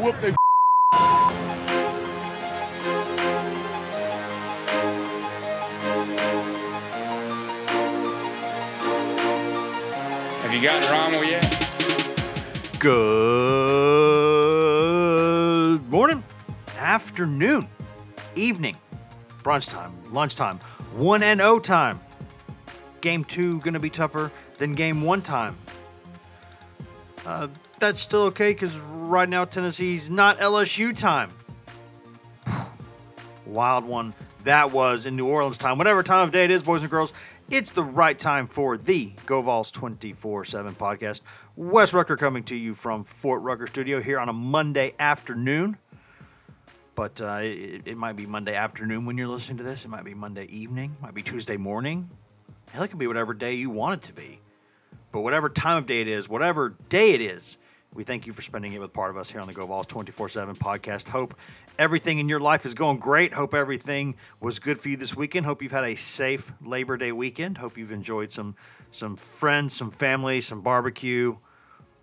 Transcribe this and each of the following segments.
Whoop their Have you gotten Rommel yet? Good morning, afternoon, evening, brunch time, lunchtime, 1 and 0 time. Game 2 going to be tougher than game 1 time. Uh, that's still okay cuz right now Tennessee's not LSU time. Wild one that was in New Orleans time. Whatever time of day it is, boys and girls, it's the right time for the Go Vols 24 7 podcast. Wes Rucker coming to you from Fort Rucker Studio here on a Monday afternoon. But uh, it, it might be Monday afternoon when you're listening to this. It might be Monday evening. Might be Tuesday morning. Hell, it can be whatever day you want it to be. But whatever time of day it is, whatever day it is, we thank you for spending it with part of us here on the Go Vols 24 7 podcast. Hope everything in your life is going great. Hope everything was good for you this weekend. Hope you've had a safe Labor Day weekend. Hope you've enjoyed some some friends, some family, some barbecue,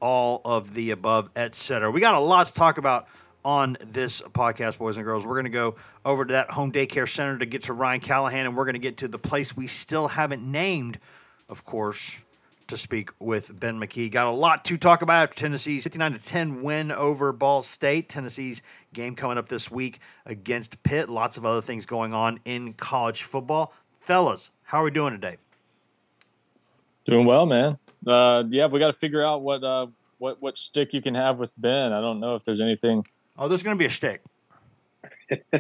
all of the above, etc. We got a lot to talk about on this podcast, boys and girls. We're going to go over to that home daycare center to get to Ryan Callahan, and we're going to get to the place we still haven't named, of course, to speak with Ben McKee. Got a lot to talk about after Tennessee's 59 to 10 win over Ball State. Tennessee's game coming up this week against Pitt. Lots of other things going on in college football. Fellas, how are we doing today? Doing well, man. Uh, yeah, we got to figure out what uh, what what stick you can have with Ben. I don't know if there's anything. Oh, there's going to be a stick.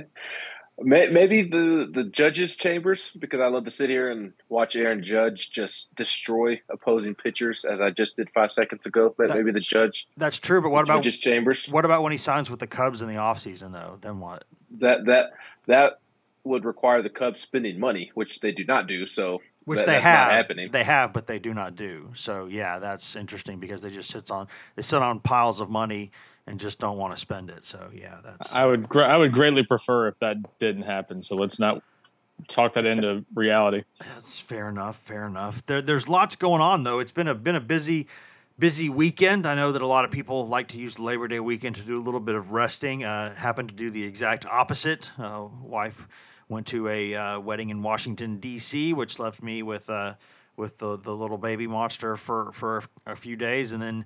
May- Maybe the the judges' chambers because I love to sit here and watch Aaron Judge just destroy opposing pitchers as I just did five seconds ago. But maybe the judge That's true, but what about judges' chambers what about when he signs with the Cubs in the offseason, though? Then what? that that that would require the Cubs spending money, which they do not do. So Which that- they that's have, they have, but they do not do. So yeah, that's interesting because they just sits on they sit on piles of money and just don't want to spend it. So yeah, that's I would gr- I would greatly prefer if that didn't happen. So let's not talk that into reality. That's fair enough. Fair enough. There, there's lots going on though. It's been a been a busy, busy weekend. I know that a lot of people like to use Labor Day weekend to do a little bit of resting. Uh, happened to do the exact opposite. Uh, wife went to a uh, wedding in Washington D.C., which left me with uh, with the, the little baby monster for for a few days, and then.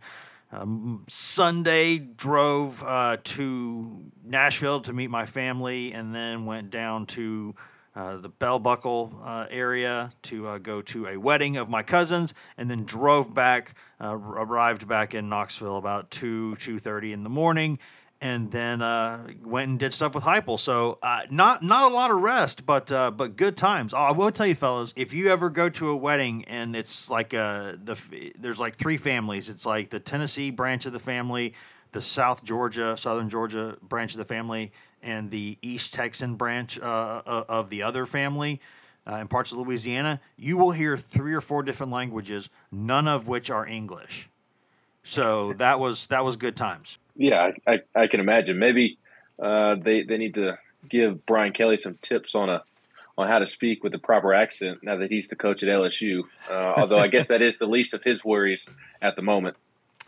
Um, Sunday drove uh, to Nashville to meet my family, and then went down to uh, the Bell Buckle uh, area to uh, go to a wedding of my cousins, and then drove back. Uh, arrived back in Knoxville about two two thirty in the morning, and then uh, went and did stuff with Heupel. So uh, not not a lot of rest, but uh, but good times. Oh, I will tell you, fellas, if you ever go to a wedding and it's like uh, the there's like three families. It's like the Tennessee branch of the family, the South Georgia, Southern Georgia branch of the family, and the East Texan branch uh, uh, of the other family. In parts of Louisiana, you will hear three or four different languages, none of which are English. So that was that was good times. Yeah, I, I, can imagine. Maybe uh, they they need to give Brian Kelly some tips on a on how to speak with the proper accent now that he's the coach at LSU. Uh, although I guess that is the least of his worries at the moment.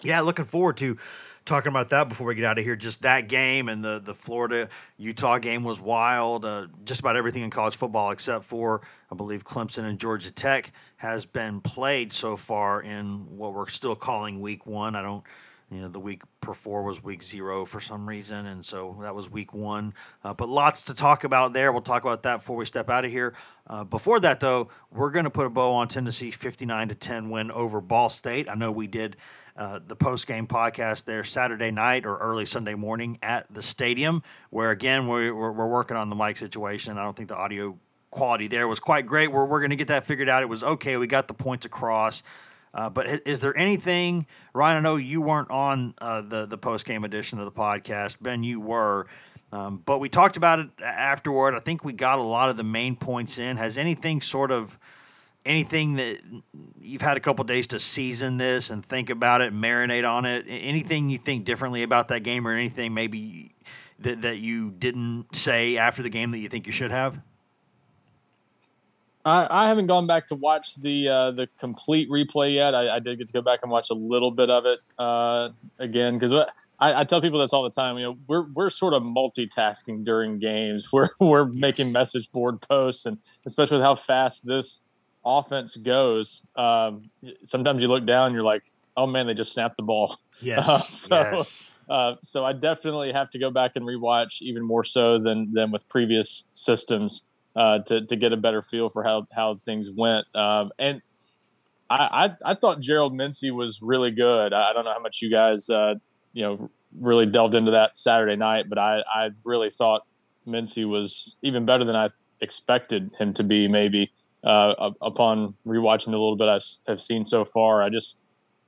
Yeah, looking forward to talking about that before we get out of here. Just that game and the the Florida Utah game was wild. Uh, just about everything in college football except for I believe Clemson and Georgia Tech has been played so far in what we're still calling Week One. I don't. You know, the week before was week zero for some reason, and so that was week one. Uh, but lots to talk about there. We'll talk about that before we step out of here. Uh, before that, though, we're going to put a bow on Tennessee's 59 to 10 win over Ball State. I know we did uh, the post game podcast there Saturday night or early Sunday morning at the stadium, where again we're, we're, we're working on the mic situation. I don't think the audio quality there was quite great. We're, we're going to get that figured out. It was okay. We got the points across. Uh, but is there anything, Ryan? I know you weren't on uh, the the post game edition of the podcast. Ben, you were, um, but we talked about it afterward. I think we got a lot of the main points in. Has anything sort of anything that you've had a couple days to season this and think about it, marinate on it? Anything you think differently about that game, or anything maybe that that you didn't say after the game that you think you should have? I, I haven't gone back to watch the uh, the complete replay yet. I, I, did get to go back and watch a little bit of it uh, again because I, I, tell people this all the time. You know, we're we're sort of multitasking during games. We're we're making message board posts, and especially with how fast this offense goes, um, sometimes you look down, and you're like, oh man, they just snapped the ball. Yes. Uh, so, yes. Uh, so I definitely have to go back and rewatch even more so than than with previous systems uh, to to get a better feel for how how things went. Um, and I, I, I thought Gerald Mincey was really good. I, I don't know how much you guys uh, you know really delved into that Saturday night, but I I really thought Mincey was even better than I expected him to be. Maybe uh, upon rewatching the little bit I have seen so far, I just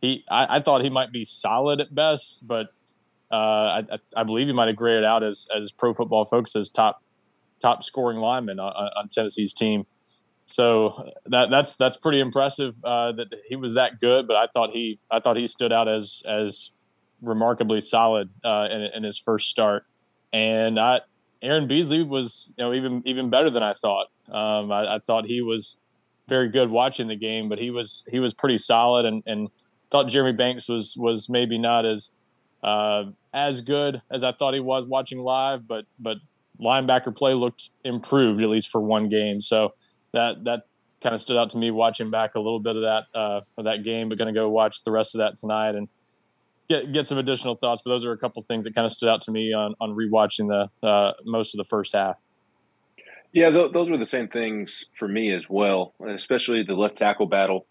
he I, I thought he might be solid at best, but uh, I, I, believe he might have graded out as as Pro Football folks Focus's top top scoring lineman on, on Tennessee's team. So that that's that's pretty impressive uh, that he was that good. But I thought he I thought he stood out as as remarkably solid uh, in, in, his first start. And I, Aaron Beasley was you know even even better than I thought. Um, I, I, thought he was very good watching the game, but he was he was pretty solid and, and thought Jeremy Banks was was maybe not as uh, as good as I thought he was watching live, but but linebacker play looked improved at least for one game. So that that kind of stood out to me watching back a little bit of that uh, of that game, but going to go watch the rest of that tonight and get get some additional thoughts. But those are a couple things that kind of stood out to me on on rewatching the uh, most of the first half. Yeah, th- those were the same things for me as well, especially the left tackle battle.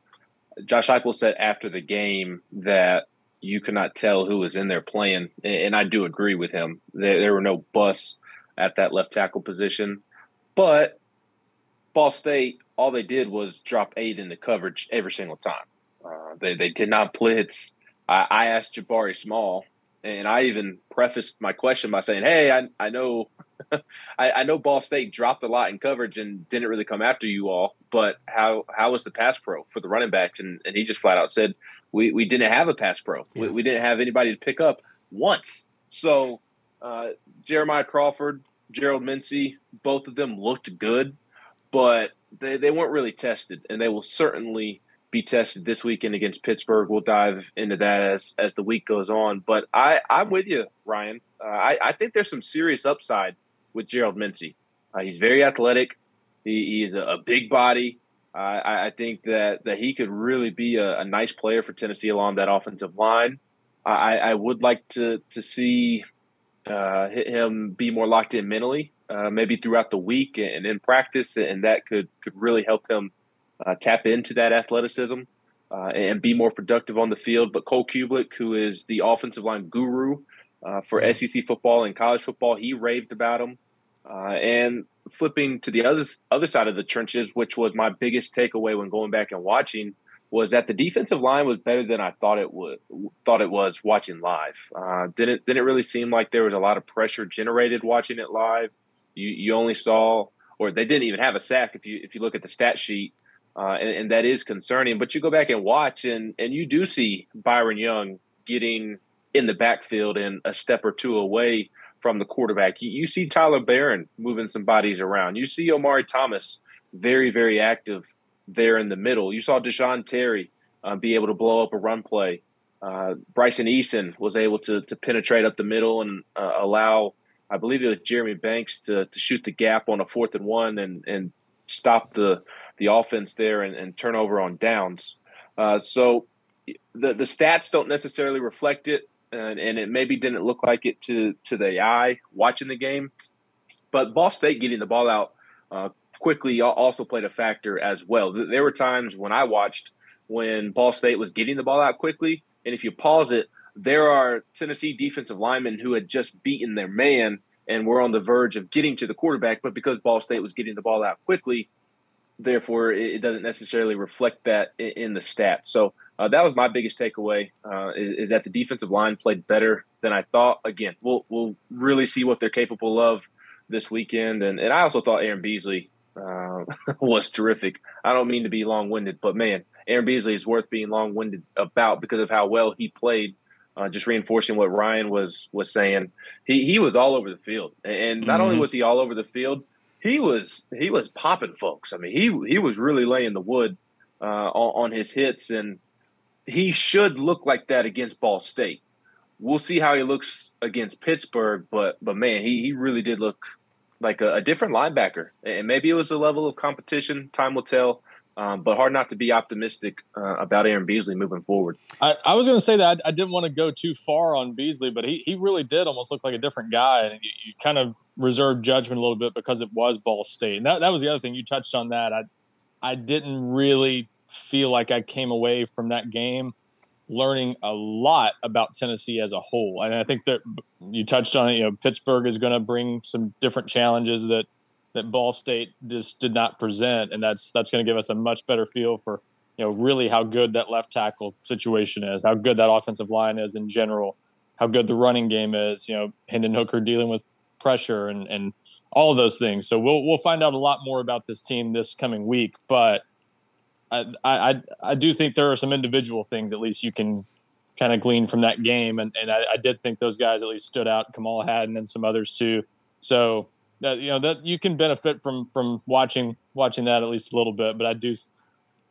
Josh Eichel said after the game that you could not tell who was in there playing, and I do agree with him. There, there were no busts at that left tackle position. But Ball State, all they did was drop eight in the coverage every single time. Uh, they they did not blitz. I, I, asked Jabari Small, and I even prefaced my question by saying, "Hey, I I know, I, I, know Ball State dropped a lot in coverage and didn't really come after you all, but how how was the pass pro for the running backs?" And and he just flat out said, "We we didn't have a pass pro. Yeah. We, we didn't have anybody to pick up once." So uh, Jeremiah Crawford, Gerald Mincey, both of them looked good, but they, they weren't really tested, and they will certainly be tested this weekend against Pittsburgh. We'll dive into that as as the week goes on. But I I'm with you, Ryan. Uh, I I think there's some serious upside with Gerald Mincey. Uh, he's very athletic. He, he's a, a big body. I, I, think that that he could really be a, a, nice player for Tennessee along that offensive line. I, I would like to to see uh, hit him be more locked in mentally, uh, maybe throughout the week and in practice, and that could could really help him uh, tap into that athleticism uh, and be more productive on the field. But Cole Cubelic, who is the offensive line guru uh, for mm-hmm. SEC football and college football, he raved about him. Uh, and flipping to the other other side of the trenches, which was my biggest takeaway when going back and watching was that the defensive line was better than I thought it would thought it was watching live. Uh, didn't didn't really seem like there was a lot of pressure generated watching it live. You you only saw, or they didn't even have a sack if you if you look at the stat sheet, uh, and, and, that is concerning. But you go back and watch, and and you do see Byron Young getting in the backfield and a step or two away from the quarterback. You, you see Tyler Baron moving some bodies around. You see Omari Thomas very very active there in the middle. You saw Deshaun Terry uh, be able to blow up a run play. Uh, Bryson Eason was able to to penetrate up the middle and uh, allow, I believe it was Jeremy Banks to to shoot the gap on a fourth and one and and stop the the offense there and, and turnover on downs. Uh, so the the stats don't necessarily reflect it, and, and it maybe didn't look like it to to the eye watching the game. But Ball State getting the ball out uh, quickly also played a factor as well. There were times when I watched when Ball State was getting the ball out quickly, and if you pause it, there are Tennessee defensive linemen who had just beaten their man, and we're on the verge of getting to the quarterback, but because Ball State was getting the ball out quickly, therefore it, doesn't necessarily reflect that in, the stats. So uh, that was my biggest takeaway uh, is, is, that the defensive line played better than I thought. Again, we'll we'll really see what they're capable of this weekend, and and I also thought Aaron Beasley uh, was terrific. I don't mean to be long winded, but man, Aaron Beasley is worth being long winded about because of how well he played. Uh, just reinforcing what Ryan was was saying, he he was all over the field, and not mm-hmm. only was he all over the field, he was he was popping folks. I mean, he he was really laying the wood uh, on, on his hits, and he should look like that against Ball State. We'll see how he looks against Pittsburgh, but but man, he he really did look like a, a different linebacker, and maybe it was the level of competition. Time will tell. Um, but hard not to be optimistic uh, about Aaron Beasley moving forward. I, I was going to say that I, I, didn't want to go too far on Beasley, but he, he really did almost look like a different guy. And you, you, kind of reserved judgment a little bit because it was Ball State. And that, that was the other thing. You touched on that. I, I didn't really feel like I came away from that game learning a lot about Tennessee as a whole. And I think that you touched on it. You know, Pittsburgh is going to bring some different challenges that that Ball State just did not present, and that's that's going to give us a much better feel for you know really how good that left tackle situation is, how good that offensive line is in general, how good the running game is. You know, Hendon Hooker dealing with pressure and and all of those things. So we'll we'll find out a lot more about this team this coming week, but I, I, I do think there are some individual things at least you can kind of glean from that game, and and I, I did think those guys at least stood out. Kamal Hadden and some others too. So that you know that you can benefit from from watching watching that at least a little bit. But I do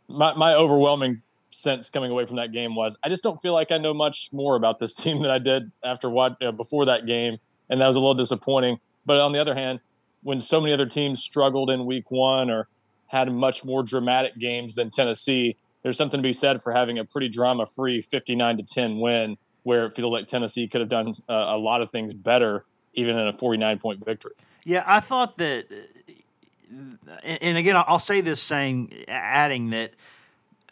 my my overwhelming sense coming away from that game was I just don't feel like I know much more about this team than I did after what before that game, and that was a little disappointing. But on the other hand, when so many other teams struggled in week one or had much more dramatic games than Tennessee. There's something to be said for having a pretty drama-free 59 to 10 win, where it feels like Tennessee could have done uh, a lot of things better, even in a 49-point victory. Yeah, I thought that, and again, I'll say this saying, adding that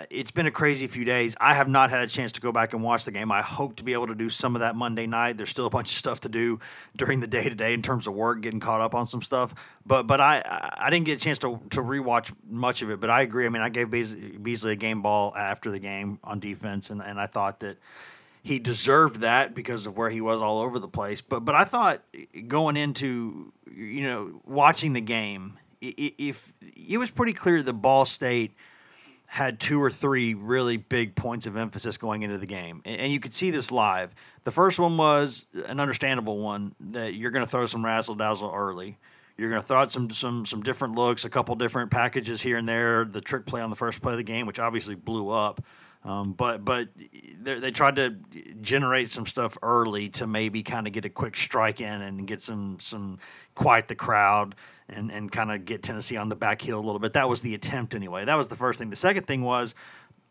it's been a crazy few days. I have not had a chance to go back and watch the game. I hope to be able to do some of that Monday night. There's still a bunch of stuff to do during the day today in terms of work, getting caught up on some stuff. But but I I didn't get a chance to to rewatch much of it. But I agree. I mean, I gave Beasley a game ball after the game on defense, and, and I thought that he deserved that because of where he was all over the place. But but I thought going into you know watching the game, if it was pretty clear the Ball State – had two or three really big points of emphasis going into the game. And, and you could see this live. The first one was an understandable one that you're going to throw some razzle dazzle early. You're going to throw out some some some different looks, a couple different packages here and there. The trick play on the first play of the game, which obviously blew up, um, but but they tried to generate some stuff early to maybe kind of get a quick strike in and get some some quiet the crowd and, and kind of get Tennessee on the back heel a little bit. That was the attempt anyway. That was the first thing. The second thing was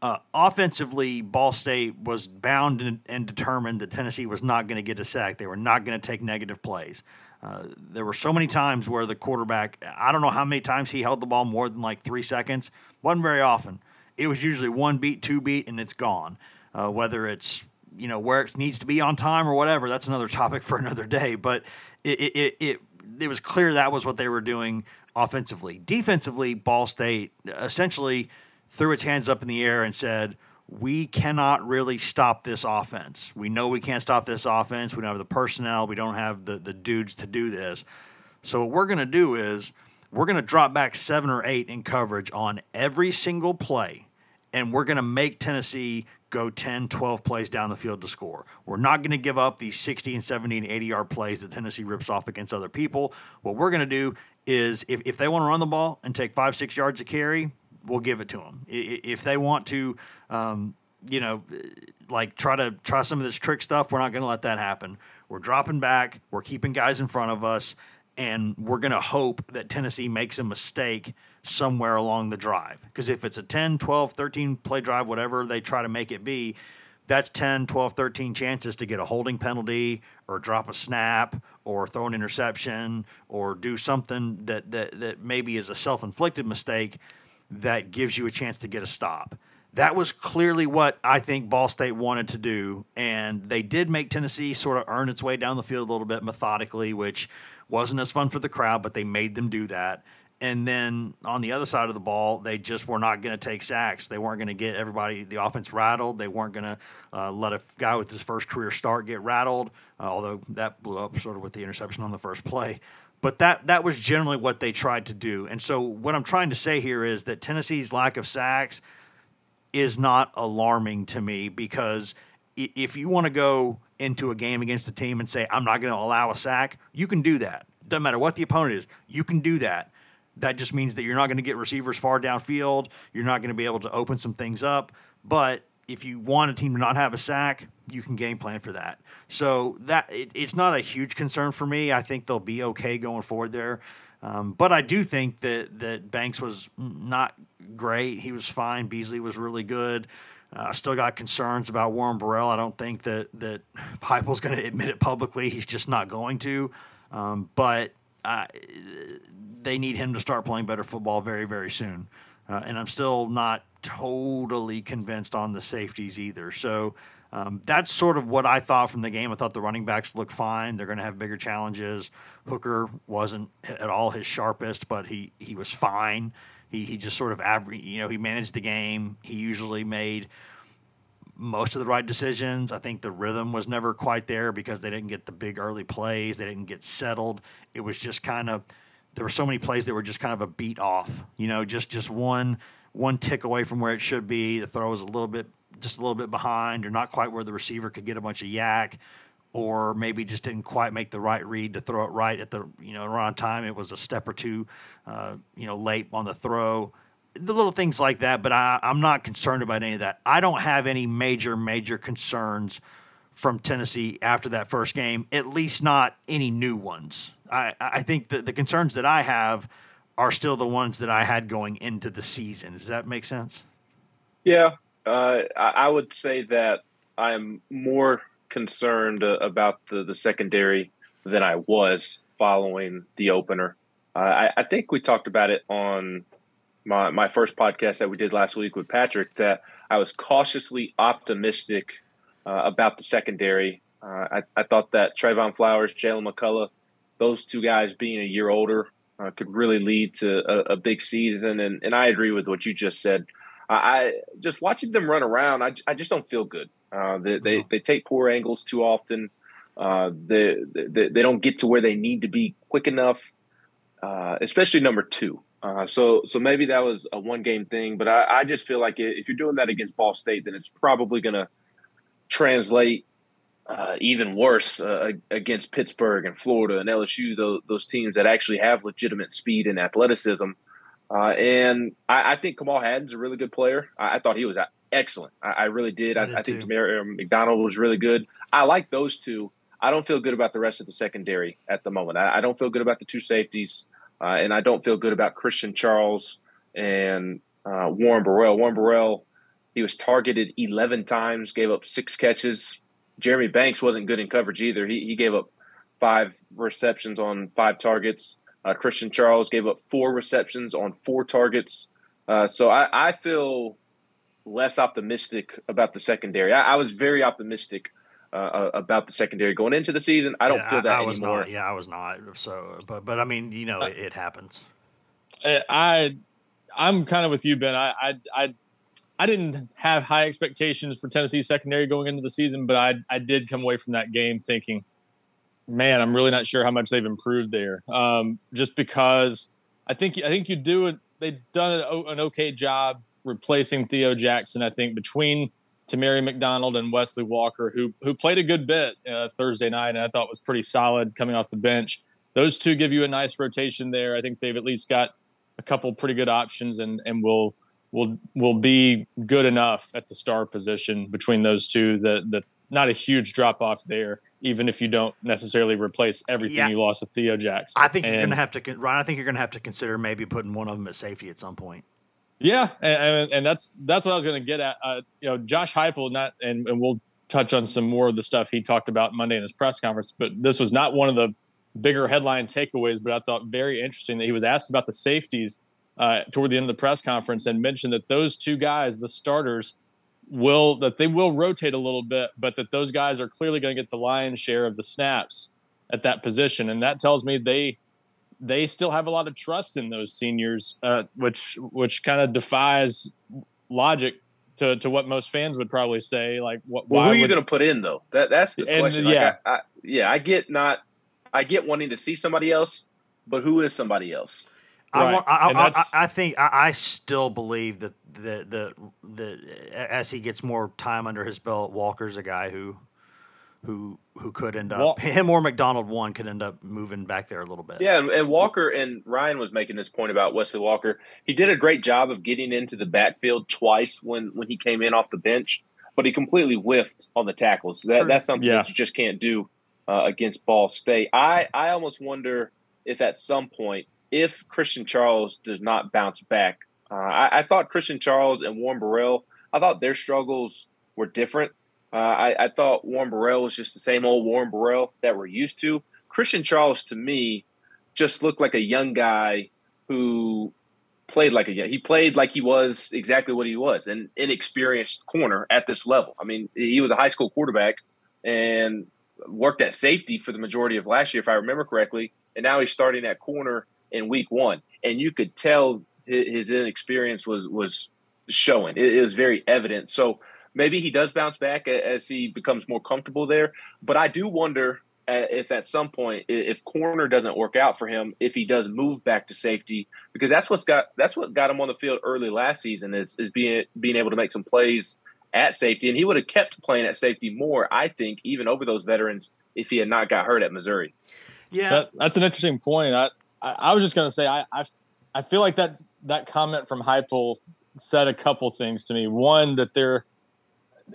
uh, offensively, Ball State was bound and, and, determined that Tennessee was not going to get a sack. They were not going to take negative plays. Uh, there were so many times where the quarterback, I don't know how many times he held the ball more than like three seconds. wasn't very often. It was usually one beat, two beat, and it's gone. Uh, whether it's you know where it needs to be on time or whatever, that's another topic for another day. But it, it, it it was clear that was what they were doing offensively. Defensively, Ball State essentially threw its hands up in the air and said, we cannot really stop this offense. We know we can't stop this offense. We don't have the personnel. We don't have the, the dudes to do this. So, what we're going to do is we're going to drop back seven or eight in coverage on every single play, and we're going to make Tennessee go 10, 12 plays down the field to score. We're not going to give up these 60 and 70 and 80 yard plays that Tennessee rips off against other people. What we're going to do is if, if they want to run the ball and take five, six yards to carry, we'll give it to them. If they want to, um, you know, like try to try some of this trick stuff, we're not going to let that happen. We're dropping back, we're keeping guys in front of us, and we're going to hope that Tennessee makes a mistake somewhere along the drive. Because if it's a 10, 12, 13 play drive, whatever they try to make it be, that's 10, 12, 13 chances to get a holding penalty or drop a snap or throw an interception or do something that, that, that maybe is a self inflicted mistake that gives you a chance to get a stop. That was clearly what I think Ball State wanted to do. And they did make Tennessee sort of earn its way down the field a little bit methodically, which Wasn't as fun for the crowd, but they made them do that. And then on the other side of the ball, they just were not going to take sacks. They weren't going to get everybody, the offense rattled. They weren't going to uh, let a guy with his first career start get rattled, uh, although that blew up sort of with the interception on the first play. But that, that was generally what they tried to do. And so, what I'm trying to say here is that Tennessee's lack of sacks is not alarming to me because if you want to go into a game against the team and say, I'm not going to allow a sack, you can do that. Doesn't matter what the opponent is, you can do that. That just means that you're not going to get receivers far downfield. You're not going to be able to open some things up. But if you want a team to not have a sack, you can game plan for that. So that it, it's not a huge concern for me. I think they'll be okay going forward there. Um, but I do think that that Banks was not great. He was fine. Beasley was really good. Uh, I still got concerns about Warren Burrell. I don't think that that Heupel's going to admit it publicly. He's just not going to. Um, but they need him to start playing better football very, very soon. Uh, and I'm still not totally convinced on the safeties either. So um, that's sort of what I thought from the game. I thought the running backs looked fine. They're going to have bigger challenges. Hooker wasn't at all his sharpest, but he he was fine. He he just sort of average. You know, he managed the game. He usually made most of the right decisions. I think the rhythm was never quite there because they didn't get the big early plays. They didn't get settled. It was just kind of there were so many plays that were just kind of a beat off. You know, just just one one tick away from where it should be. The throw was a little bit just a little bit behind, or not quite where the receiver could get a bunch of YAC, or maybe just didn't quite make the right read to throw it right at the you know around time. It was a step or two, uh, you know, late on the throw the little things like that, but I, I'm not concerned about any of that. I don't have any major, major concerns from Tennessee after that first game, at least not any new ones. I, I think that the concerns that I have are still the ones that I had going into the season. Does that make sense? Yeah, uh, I would say that I am more concerned uh, about the, the secondary than I was following the opener. Uh, I, I, think we talked about it on my my first podcast that we did last week with Patrick that I was cautiously optimistic uh, about the secondary. Uh, I, I thought that Trevon Flowers, Jalen McCollough, those two guys being a year older uh, could really lead to a, a, big season. And, and I agree with what you just said. I, I just watching them run around, I, I just don't feel good. Uh, they, they, they take poor angles too often. Uh, they, they, they don't get to where they need to be quick enough, uh, especially number two. Uh, so so maybe that was a one game thing, but I, I just feel like if you're doing that against Ball State, then it's probably going to translate uh, even worse uh, against Pittsburgh and Florida and LSU, those, those, teams that actually have legitimate speed and athleticism. Uh, and I, I, think Kamal Hadden's a really good player. I, I thought he was excellent. I, I really did. I, did I think Tamir McDonald was really good. I like those two. I don't feel good about the rest of the secondary at the moment. I, don't feel good about the two safeties. Uh, and I don't feel good about Christian Charles and uh, Warren Burrell. Warren Burrell, he was targeted 11 times, gave up six catches. Jeremy Banks wasn't good in coverage either. He, he gave up five receptions on five targets. Uh, Christian Charles gave up four receptions on four targets. Uh, so I, I, feel less optimistic about the secondary. I, I was very optimistic uh, uh, about the secondary going into the season. I don't yeah, feel that I, I was anymore. Not, yeah, I was not. So, but but I mean, you know, it, it happens. I I'm kind of with you, Ben. I I I, I didn't have high expectations for Tennessee secondary going into the season, but I I did come away from that game thinking, man, I'm really not sure how much they've improved there. Um, just because I think I think you do it. They've done an, an okay job replacing Theo Jackson. I think between Tamari McDonald and Wesley Walker, who who played a good bit uh, Thursday night, and I thought was pretty solid coming off the bench. Those two give you a nice rotation there. I think they've at least got a couple pretty good options, and and will will will be good enough at the star position between those two. That that not a huge drop off there, even if you don't necessarily replace everything yeah. you lost with Theo Jackson. I think and, you're going to have to, Ryan. I think you're going to have to consider maybe putting one of them at safety at some point. Yeah, and, and that's that's what I was going to get at. Uh, you know, Josh Heupel, not and, and we'll touch on some more of the stuff he talked about Monday in his press conference. But this was not one of the bigger headline takeaways, but I thought very interesting that he was asked about the safeties uh, toward the end of the press conference and mentioned that those two guys, the starters, will that they will rotate a little bit, but that those guys are clearly going to get the lion's share of the snaps. at that position, and that tells me they they still have a lot of trust in those seniors, uh, which which kind of defies logic to, to what most fans would probably say. Like, what? Well, who are you would, going to put in though? That that's the And, question. yeah. Like, I, I, yeah, I get not, I get wanting to see somebody else, but who is somebody else? I, Right. I, I, I, I think I, I still believe that the, the the as he gets more time under his belt, Walker's a guy who who who could end up Wal- him or McDonald one could end up moving back there a little bit. Yeah, and, and Walker and Ryan was making this point about Wesley Walker. He did a great job of getting into the backfield twice when when he came in off the bench, but he completely whiffed on the tackles. That, True. that's something Yeah. that you just can't do uh, against Ball State. I I almost wonder if at some point, if Christian Charles does not bounce back, uh, I, I thought Christian Charles and Warren Burrell, I thought their struggles were different. Uh, I, I thought Warren Burrell was just the same old Warren Burrell that we're used to. Christian Charles, to me, just looked like a young guy who played like a. He played like he was exactly what he was, an inexperienced corner at this level. I mean, he was a high school quarterback and worked at safety for the majority of last year, if I remember correctly. And now he's starting at corner in week one, and you could tell his, his inexperience was was showing. It, it was very evident. So maybe he does bounce back as he becomes more comfortable there. But I do wonder uh, if at some point, if corner doesn't work out for him, if he does move back to safety, because that's what's got that's what got him on the field early last season is is being being able to make some plays at safety, and he would have kept playing at safety more, I think, even over those veterans if he had not got hurt at Missouri. yeah. That, that's an interesting point. I, I, I was just going to say, I, I, I feel like that that comment from Heupel said a couple things to me. One that they're,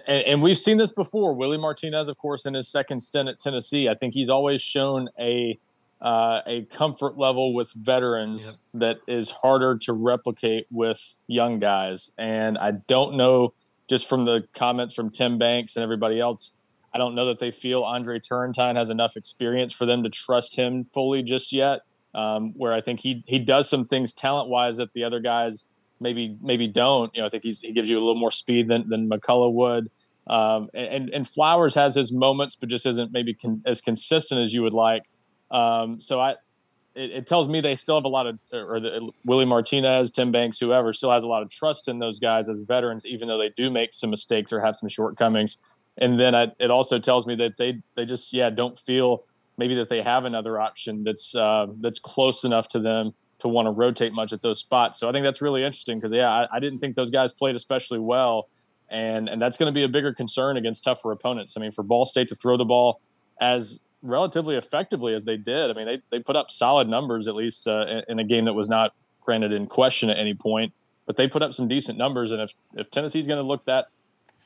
and, and we've seen this before. Willie Martinez, of course, in his second stint at Tennessee, I think he's always shown a uh, a comfort level with veterans that is harder to replicate with young guys. And I don't know, just from the comments from Tim Banks and everybody else, I don't know that they feel Andre Turrentine has enough experience for them to trust him fully just yet. Um, where I think he he does some things talent wise that the other guys maybe maybe don't. You know, I think he's he gives you a little more speed than than McCollough would. Um, and and Flowers has his moments, but just isn't maybe con- as consistent as you would like. Um, so I, it, it tells me they still have a lot of, or the, Willie Martinez, Tim Banks, whoever, still has a lot of trust in those guys as veterans, even though they do make some mistakes or have some shortcomings. And then I, it also tells me that they they just yeah don't feel maybe that they have another option that's uh, that's close enough to them to want to rotate much at those spots. So I think that's really interesting because yeah, I, I didn't think those guys played especially well, and and that's going to be a bigger concern against tougher opponents. I mean, for Ball State to throw the ball as relatively effectively as they did, I mean they they put up solid numbers at least uh, in, in a game that was not granted in question at any point, but they put up some decent numbers. And if if Tennessee's going to look that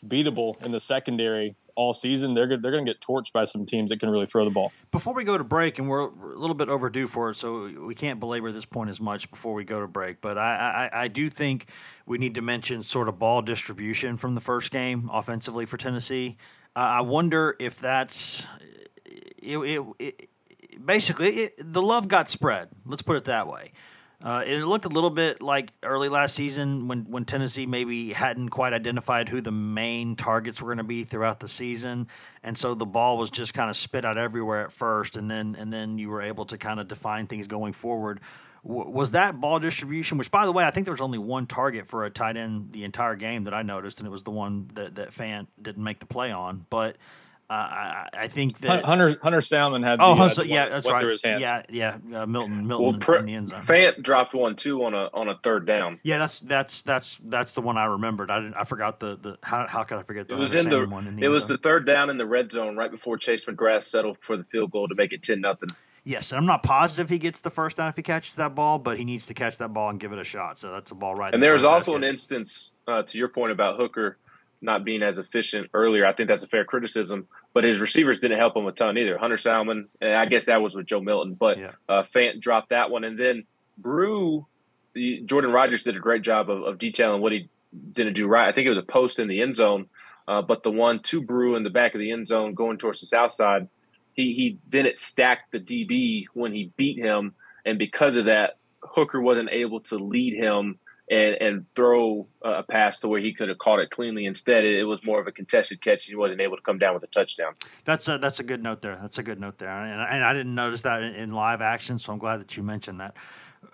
beatable in the secondary all season, they're they're going to get torched by some teams that can really throw the ball. Before we go to break, and we're a little bit overdue for it, so we can't belabor this point as much before we go to break. But I, I, I do think we need to mention sort of ball distribution from the first game offensively for Tennessee. Uh, I wonder if that's it, it, it, basically it, the love got spread. Let's put it that way. Uh, it looked a little bit like early last season when, when Tennessee maybe hadn't quite identified who the main targets were going to be throughout the season, and so the ball was just kind of spit out everywhere at first, and then and then you were able to kind of define things going forward. W- was that ball distribution? Which, by the way, I think there was only one target for a tight end the entire game that I noticed, and it was the one that that Fant didn't make the play on. But uh, I, I think that Hunter Hunter Salmon had the, Oh, uh, Hunter, the yeah, one that's went right. through his hands. Yeah, yeah, uh, Milton, Well, Milton Pr- in the end zone. Fant dropped one too on a on a third down. Yeah, that's that's that's that's the one I remembered. I didn't. I forgot the the how how could I forget the It was Hunter in the, one in the it was zone. the third down in the red zone right before Chase McGrath settled for the field goal to make it ten nothing. yes. And I'm not positive he gets the first down if he catches that ball, but he needs to catch that ball and give it a shot. So that's a ball right. And the there was also an instance uh, to your point about Hooker not being as efficient earlier. I think that's a fair criticism, but his receivers didn't help him a ton either. Hunter Salmon, I guess that was with Joe Milton, but Yeah. uh, Fant dropped that one, and then Bru, the, Jordan Rodgers did a great job of, of detailing what he didn't do right. I think it was a post in the end zone, uh, but the one to Bru in the back of the end zone going towards the south side, he he didn't stack the DB when he beat him, and because of that, Hooker wasn't able to lead him and, and throw a pass to where he could have caught it cleanly. Instead, it, was more of a contested catch. He wasn't able to come down with a touchdown. That's a that's a good note there. That's a good note there, and, and I didn't notice that in, in, live action, so I'm glad that you mentioned that.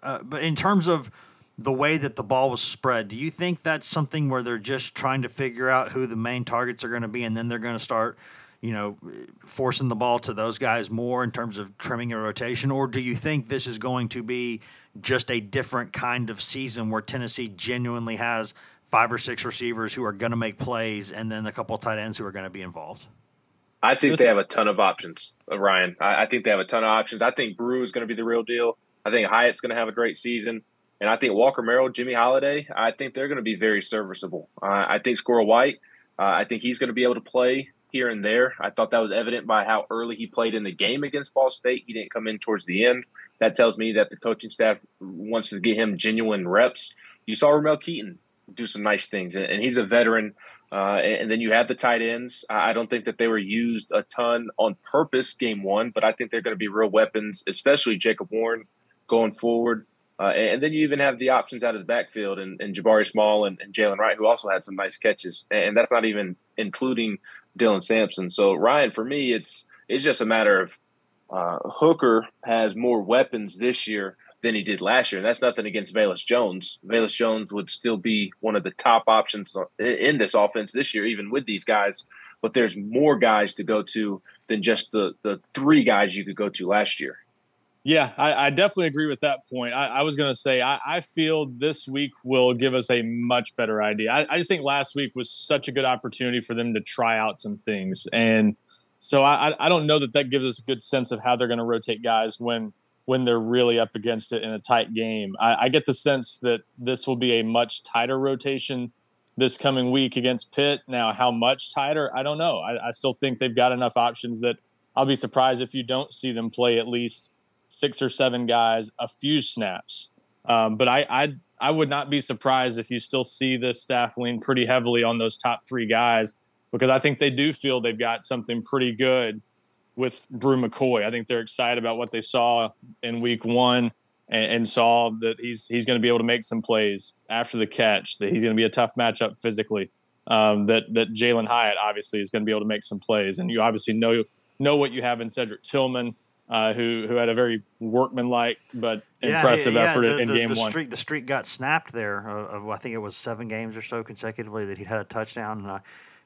Uh, but in terms of the way that the ball was spread, do you think that's something where they're just trying to figure out who the main targets are going to be, and then they're going to start? you know, forcing the ball to those guys more in terms of trimming a rotation, or do you think this is going to be just a different kind of season where Tennessee genuinely has five or six receivers who are going to make plays and then a couple tight ends who are going to be involved? I think this, they have a ton of options, uh, Ryan. I, I, think they have a ton of options. I think Bru is going to be the real deal. I think Hyatt's going to have a great season. And I think Walker Merrill, Jimmy Holiday, I think they're going to be very serviceable. Uh, I think Squirrel White, uh, I think he's going to be able to play here and there. I thought that was evident by how early he played in the game against Ball State. He didn't come in towards the end. That tells me that the coaching staff wants to get him genuine reps. You saw Ramel Keyton do some nice things, and he's a veteran. Uh, and then you have the tight ends. I don't think that they were used a ton on purpose game one, but I think they're going to be real weapons, especially Jacob Warren going forward. Uh, and then you even have the options out of the backfield and, and Jabari Small and, and Jalen Wright, who also had some nice catches. And that's not even including Dylan Sampson. So Ryan, for me, it's it's just a matter of uh, Hooker has more weapons this year than he did last year, and that's nothing against Velus Jones. Velus Jones would still be one of the top options in this offense this year, even with these guys. But there's more guys to go to than just the the three guys you could go to last year. Yeah, I, I definitely agree with that point. I, I was going to say I, I, feel this week will give us a much better idea. I, just think last week was such a good opportunity for them to try out some things, and so I, I don't know that that gives us a good sense of how they're going to rotate guys when when they're really up against it in a tight game. I, I get the sense that this will be a much tighter rotation this coming week against Pitt. Now, how much tighter? I don't know. I, I still think they've got enough options that I'll be surprised if you don't see them play at least six or seven guys a few snaps. Um, but I, I I would not be surprised if you still see this staff lean pretty heavily on those top three guys because I think they do feel they've got something pretty good with Bru McCoy. I think they're excited about what they saw in week one and, and saw that he's he's going to be able to make some plays after the catch, that he's going to be a tough matchup physically. Um, that that Jalin Hyatt obviously is going to be able to make some plays, and you obviously know know what you have in Cedric Tillman, uh, who who had a very workmanlike but yeah, impressive yeah, effort the, in the, game the one. Streak, the streak got snapped there of, of, I think it was seven games or so consecutively that he had a touchdown, and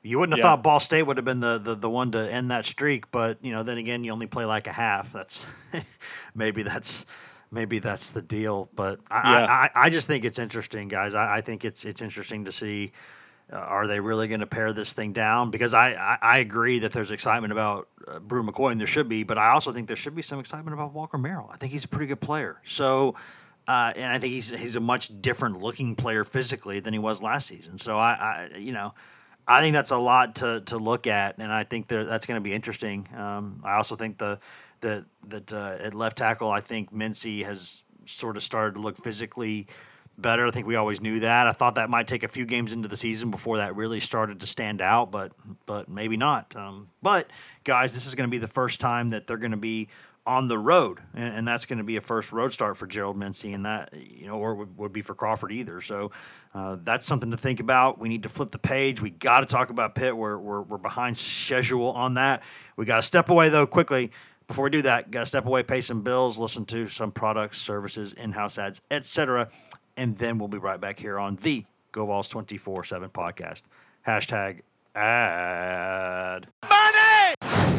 you wouldn't have yeah. thought Ball State would have been the, the, the one to end that streak, but you know, then again, you only play like a half. That's maybe that's maybe that's the deal. But I, yeah. I, I, just think it's interesting, guys. I, I think it's it's interesting to see. Uh, are they really going to pare this thing down? Because I, I, I agree that there's excitement about uh, Bru McCoy, and there should be, but I also think there should be some excitement about Walker Merrill. I think he's a pretty good player. So, uh, and I think he's he's a much different looking player physically than he was last season. So I, I you know, I think that's a lot to, to look at, and I think that that's going to be interesting. Um, I also think the that that uh, at left tackle, I think Mincey has sort of started to look physically better. I think we always knew that. I thought that might take a few games into the season before that really started to stand out, but but maybe not. Um, but guys, this is going to be the first time that they're going to be on the road, and, and that's going to be a first road start for Gerald Mincey, and that you know, or would, would be for Crawford either. So uh, that's something to think about. We need to flip the page. We got to talk about Pitt. We're, we're we're behind schedule on that. We got to step away though quickly. Before we do that, got to step away, pay some bills, listen to some products, services, in-house ads, etc., and then we'll be right back here on the Go Vols twenty four seven podcast. Hashtag ad. Money.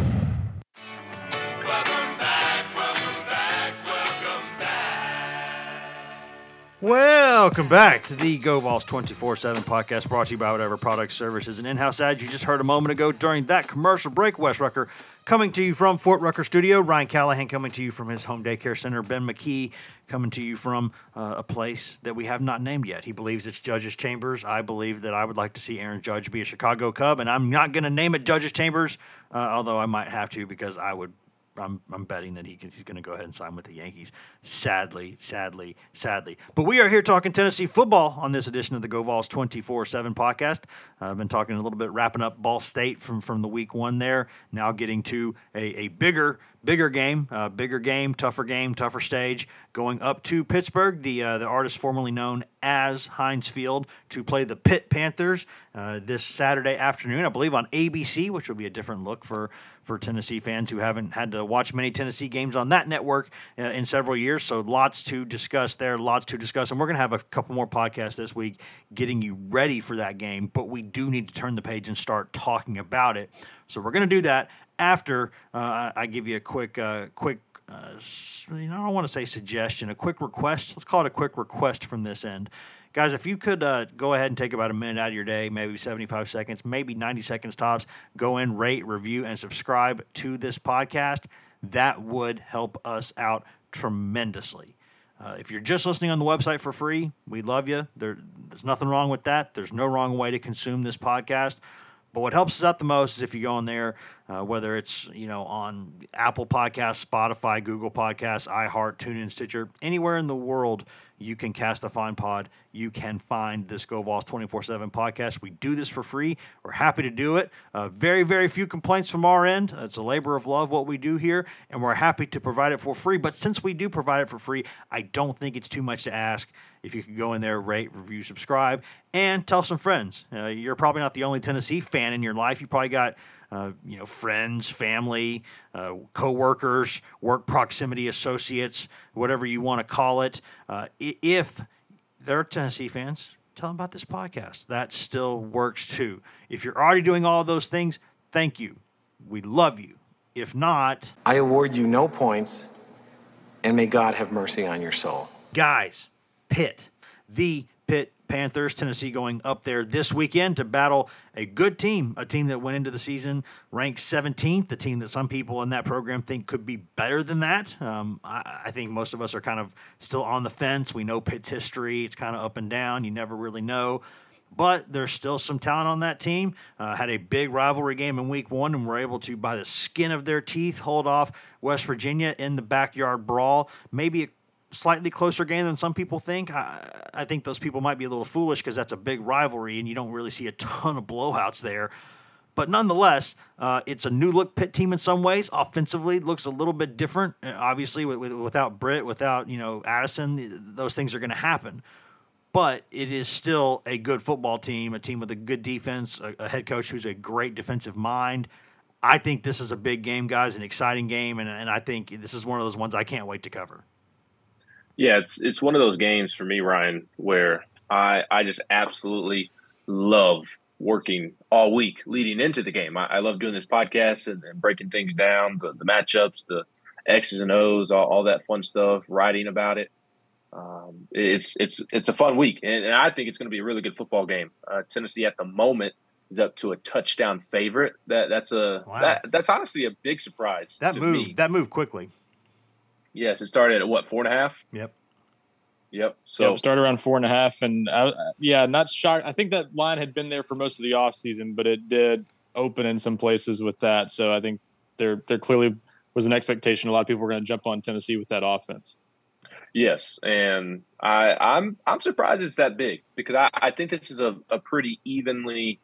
Welcome back to the Go Vols 24 7 podcast brought to you by whatever products, services, and in house ads you just heard a moment ago during that commercial break. Wes Rucker coming to you from Fort Rucker Studio. Ryan Callahan coming to you from his home daycare center. Ben McKee coming to you from uh, a place that we have not named yet. He believes it's Judge's Chambers. I believe that I would like to see Aaron Judge be a Chicago Cub, and I'm not going to name it Judge's Chambers, uh, although I might have to because I would I'm, I'm betting that he can, he's going to go ahead and sign with the Yankees. Sadly, sadly, sadly. But we are here talking Tennessee football on this edition of the Go Vols 24 7 podcast. I've been talking a little bit, wrapping up Ball State from, from the week one there. Now getting to a, a bigger, bigger game, uh, bigger game, tougher game, tougher stage. Going up to Pittsburgh, the uh, the artist formerly known as Heinz Field, to play the Pitt Panthers uh, this Saturday afternoon, I believe on ABC, which will be a different look for for Tennessee fans who haven't had to watch many Tennessee games on that network uh, in several years. So lots to discuss there, lots to discuss. And we're going to have a couple more podcasts this week getting you ready for that game. But we do need to turn the page and start talking about it. So we're going to do that after uh, I give you a quick, uh, quick. Uh, you know, I don't want to say suggestion, a quick request. Let's call it a quick request from this end. Guys, if you could uh, go ahead and take about a minute out of your day, maybe 75 seconds, maybe 90 seconds tops, go in, rate, review, and subscribe to this podcast, that would help us out tremendously. Uh, if you're just listening on the website for free, we love you. There, there's nothing wrong with that. There's no wrong way to consume this podcast. But what helps us out the most is if you go in there, uh, whether it's you know on Apple Podcasts, Spotify, Google Podcasts, iHeart, TuneIn, Stitcher, anywhere in the world you can cast a fine pod. You can find this Go Vols 24 7 podcast. We do this for free. We're happy to do it. Uh, very, very few complaints from our end. It's a labor of love what we do here, and we're happy to provide it for free. But since we do provide it for free, I don't think it's too much to ask if you could go in there, rate, review, subscribe, and tell some friends. Uh, you're probably not the only Tennessee fan in your life. You probably got uh, you know, friends, family, uh, coworkers, work proximity associates, whatever you want to call it. Uh, if they're Tennessee fans, tell them about this podcast. That still works too. If you're already doing all those things, thank you. We love you. If not, I award you no points, and may God have mercy on your soul. Guys, Pitt, the Pitt Panthers, Tennessee going up there this weekend to battle a good team, a team that went into the season ranked 17th, the team that some people in that program think could be better than that. Um, I, I, think most of us are kind of still on the fence. We know Pitt's history, it's kind of up and down. You never really know. But there's still some talent on that team. Uh, had a big rivalry game in week one and were able to, by the skin of their teeth, hold off West Virginia in the backyard brawl. Maybe slightly closer game than some people think. I, I think those people might be a little foolish because that's a big rivalry and you don't really see a ton of blowouts there. But nonetheless, uh, it's a new look Pitt team in some ways. Offensively, looks a little bit different. Uh, obviously, with, with, without Britt, without you know Addison, those things are going to happen. But it is still a good football team, a team with a good defense, a, a head coach who's a great defensive mind. I think this is a big game, guys, an exciting game, and, and I think this is one of those ones I can't wait to cover. Yeah, it's it's one of those games for me, Ryan, where I I just absolutely love working all week leading into the game. I, I love doing this podcast and, and, breaking things down, the, the matchups, the X's and O's, all, all that fun stuff, writing about it. Um, it's it's it's a fun week, and, and I think it's going to be a really good football game. Uh, Tennessee at the moment is up to a touchdown favorite. That that's a wow. that, that's honestly a big surprise. That moved that moved quickly. Yes, it started at what four and a half. Yep. Yep. So yep, started around four and a half, and I, yeah, not shocked. I think that line had been there for most of the off season, but it did open in some places with that. So I think there there clearly was an expectation. A lot of people were going to jump on Tennessee with that offense. Yes, and I, I'm I'm surprised it's that big because I, I think this is a, a pretty evenly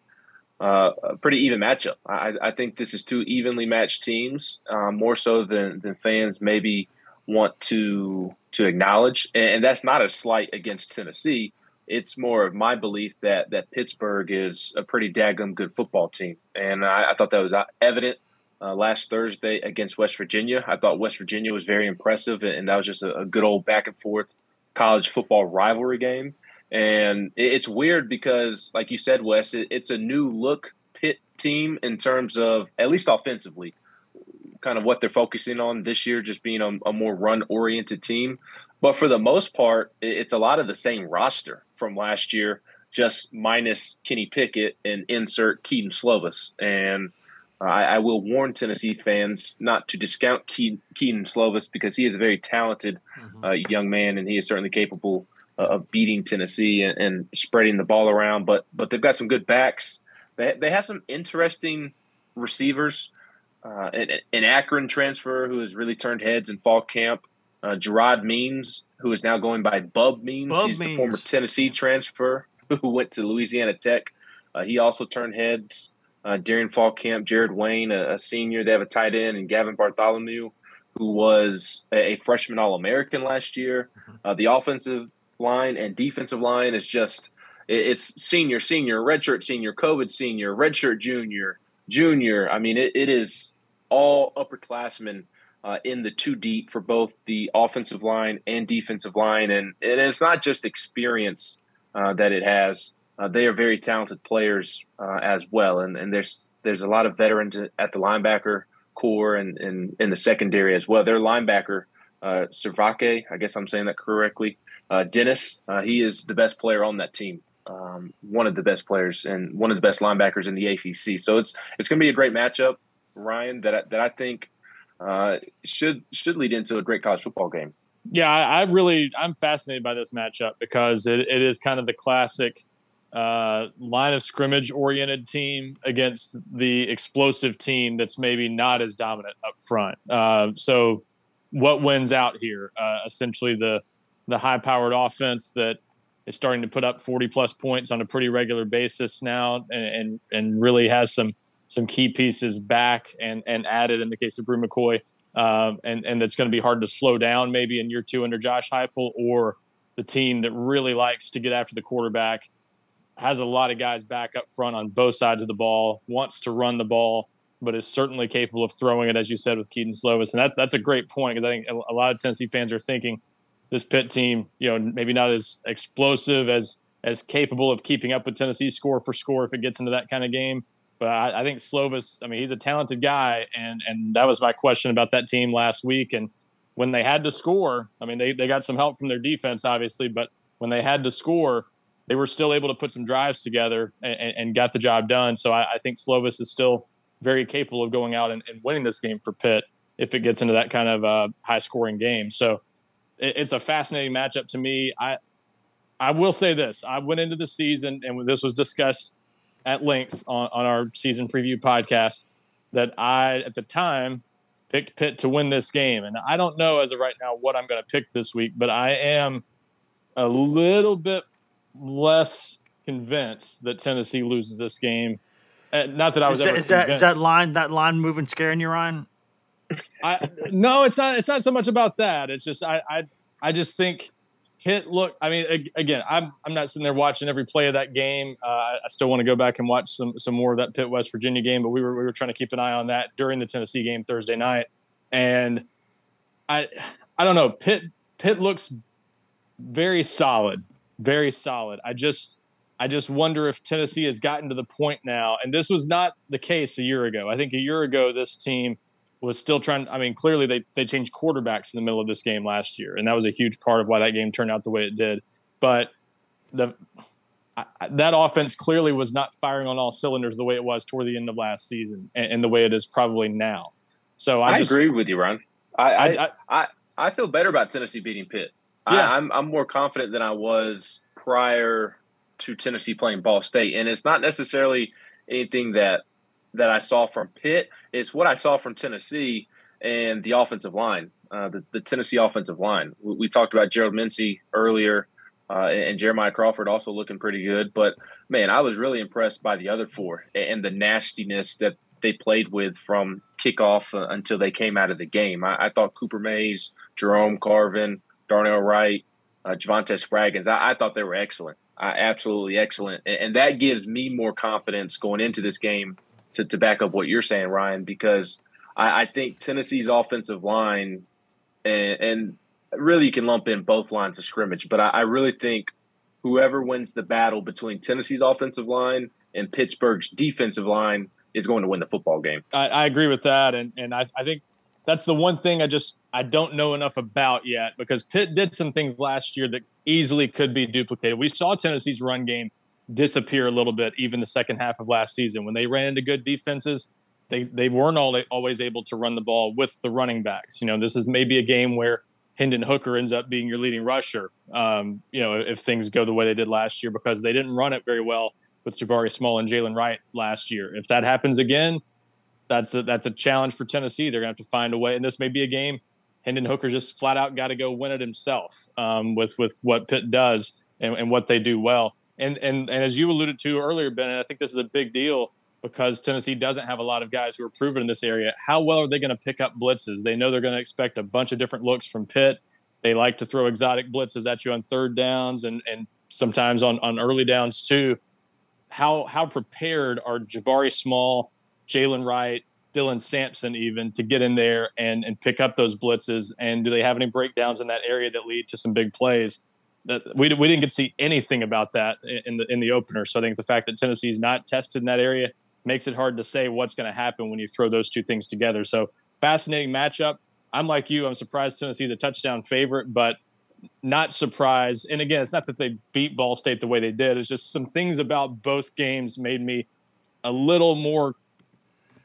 uh, a pretty even matchup. I, I think this is two evenly matched teams, uh, more so than than fans maybe want to to acknowledge, and, and that's not a slight against Tennessee. It's more of my belief that that Pittsburgh is a pretty daggum good football team, and I, I thought that was evident uh, last Thursday against West Virginia. I thought West Virginia was very impressive, and that was just a, a good old back and forth college football rivalry game. And it's weird because, like you said, Wes, it, it's a new look Pitt team in terms of at least offensively, kind of what they're focusing on this year, just being a, a more run oriented team. But for the most part, it's a lot of the same roster from last year, just minus Kenny Pickett and insert Keaton Slovis. And I, I, will warn Tennessee fans not to discount Keaton Slovis because he is a very talented mm-hmm. uh, young man and he is certainly capable uh, of beating Tennessee and, and, spreading the ball around. But but they've got some good backs. They, they have some interesting receivers. Uh, an, an, Akron transfer who has really turned heads in fall camp. Uh, Gerard Means, who is now going by Bub Means. Bub He's Means. the former Tennessee transfer who went to Louisiana Tech. Uh, he also turned heads uh, during fall camp. Jared Wayne, a, a, senior, they have a tight end, and Gavin Bartholomew, who was a, a freshman All American last year. Mm-hmm. Uh, the offensive line and defensive line is just it's senior, senior, redshirt senior, COVID senior, redshirt junior, junior. I mean, it, it is all upperclassmen uh, in the two deep for both the offensive line and defensive line, and and it's not just experience uh, that it has. Uh, they are very talented players uh, as well, and, and there's there's a lot of veterans at the linebacker core and in, the secondary as well. Their linebacker, uh, Servake, I guess I'm saying that correctly. Uh, Dennis, uh, he is the best player on that team, um, one of the best players and one of the best linebackers in the ACC. So it's it's going to be a great matchup, Ryan. That I, that I think uh, should should lead into a great college football game. Yeah, I, I really I'm fascinated by this matchup because it, it is kind of the classic uh, line of scrimmage oriented team against the explosive team that's maybe not as dominant up front. Uh, so, what wins out here? Uh, essentially, the the high powered offense that is starting to put up 40 plus points on a pretty regular basis now, and and, and really has some some key pieces back and and added in the case of Bru McCoy, um, and and that's going to be hard to slow down maybe in year two under Josh Heupel or the team that really likes to get after the quarterback has a lot of guys back up front on both sides of the ball, wants to run the ball, but is certainly capable of throwing it, as you said, with Keaton Slovis. And that's that's a great point because I think a lot of Tennessee fans are thinking this Pitt team, you know, maybe not as explosive as as capable of keeping up with Tennessee score for score if it gets into that kind of game. But I, I think Slovis, I mean, he's a talented guy, and and that was my question about that team last week. And when they had to score, I mean, they they got some help from their defense, obviously, but when they had to score, they were still able to put some drives together and, and got the job done. So I, I, think Slovis is still very capable of going out and, and, winning this game for Pitt if it gets into that kind of uh, high scoring game. So it, it's a fascinating matchup to me. I I will say this: I went into the season, and this was discussed at length on, on our season preview podcast. That I at the time picked Pitt to win this game, and I don't know as of right now what I'm going to pick this week, but I am a little bit less convinced that Tennessee loses this game. Uh, not that I was is ever that, is that, is that line that line moving scaring you, Ryan? I no, it's not. It's not so much about that. It's just I I I just think Pitt look. I mean, again, I'm I'm not sitting there watching every play of that game. Uh, I still want to go back and watch some some more of that Pitt West Virginia game, but we were we were trying to keep an eye on that during the Tennessee game Thursday night, and I I don't know. Pitt Pitt looks very solid very solid. I just I just wonder if Tennessee has gotten to the point now, and this was not the case a year ago. I think a year ago this team was still trying. I mean, clearly they they changed quarterbacks in the middle of this game last year, and that was a huge part of why that game turned out the way it did. But the I, that offense clearly was not firing on all cylinders the way it was toward the end of last season, and, and the way it is probably now. So I, I just, agree with you, Ron. I I, I I feel better about Tennessee beating Pitt. Yeah. I, am I'm, I'm more confident than I was prior to Tennessee playing Ball State, and it's not necessarily anything that that I saw from Pitt. It's what I saw from Tennessee and the offensive line, uh, the, the, Tennessee offensive line. We, we, talked about Gerald Mincey earlier, uh, and Jeremiah Crawford also looking pretty good. But man, I was really impressed by the other four and the nastiness that they played with from kickoff uh, until they came out of the game. I, I, thought Cooper Mays, Jerome Carvin, Darnell Wright, uh, Javontez Spraggins, I, I, thought they were excellent. absolutely excellent. And, and, that gives me more confidence going into this game to, to back up what you're saying, Ryan, because I, I think Tennessee's offensive line and, and, really you can lump in both lines of scrimmage, but I, I really think whoever wins the battle between Tennessee's offensive line and Pittsburgh's defensive line is going to win the football game. I, I agree with that, and and I, I think that's the one thing I just I don't know enough about yet because Pitt did some things last year that easily could be duplicated. We saw Tennessee's run game disappear a little bit even the second half of last season when they ran into good defenses. They they weren't all, always able to run the ball with the running backs. You know, this is maybe a game where Hendon Hooker ends up being your leading rusher. Um, you know, if things go the way they did last year because they didn't run it very well with Jabari Small and Jaylen Wright last year. If that happens again, that's a, that's a challenge for Tennessee. They're going to have to find a way, and this may be a game. Hendon Hooker just flat out got to go win it himself um, with with what Pitt does and, and, what they do well. And, and and as you alluded to earlier, Ben, I think this is a big deal because Tennessee doesn't have a lot of guys who are proven in this area. How well are they going to pick up blitzes? They know they're going to expect a bunch of different looks from Pitt. They like to throw exotic blitzes at you on third downs and and sometimes on on early downs too how how prepared are Jabari Small, Jaylen Wright, Dylan Sampson even to get in there and and pick up those blitzes? And do they have any breakdowns in that area that lead to some big plays? That we we didn't get to see anything about that in the in the opener. So I think the fact that Tennessee's not tested in that area makes it hard to say what's going to happen when you throw those two things together. So fascinating matchup. I'm like you. I'm surprised Tennessee's a touchdown favorite, but not surprised. And again, it's not that they beat Ball State the way they did. It's just some things about both games made me a little more,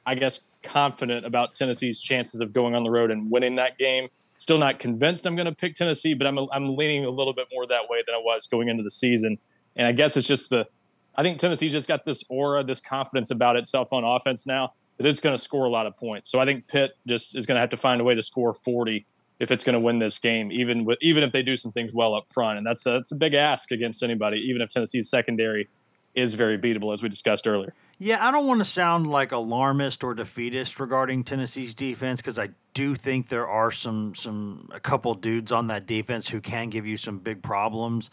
I guess, confident about Tennessee's chances of going on the road and winning that game. Still not convinced I'm going to pick Tennessee, but I'm I'm leaning a little bit more that way than I was going into the season. And I guess it's just the I think Tennessee's just got this aura, this confidence about itself on offense now that it's going to score a lot of points. So I think Pitt just is going to have to find a way to score 40 if it's going to win this game, even with even if they do some things well up front, and that's a, that's a big ask against anybody, even if Tennessee's secondary is very beatable, as we discussed earlier. Yeah, I don't want to sound like alarmist or defeatist regarding Tennessee's defense because I do think there are some some a couple dudes on that defense who can give you some big problems,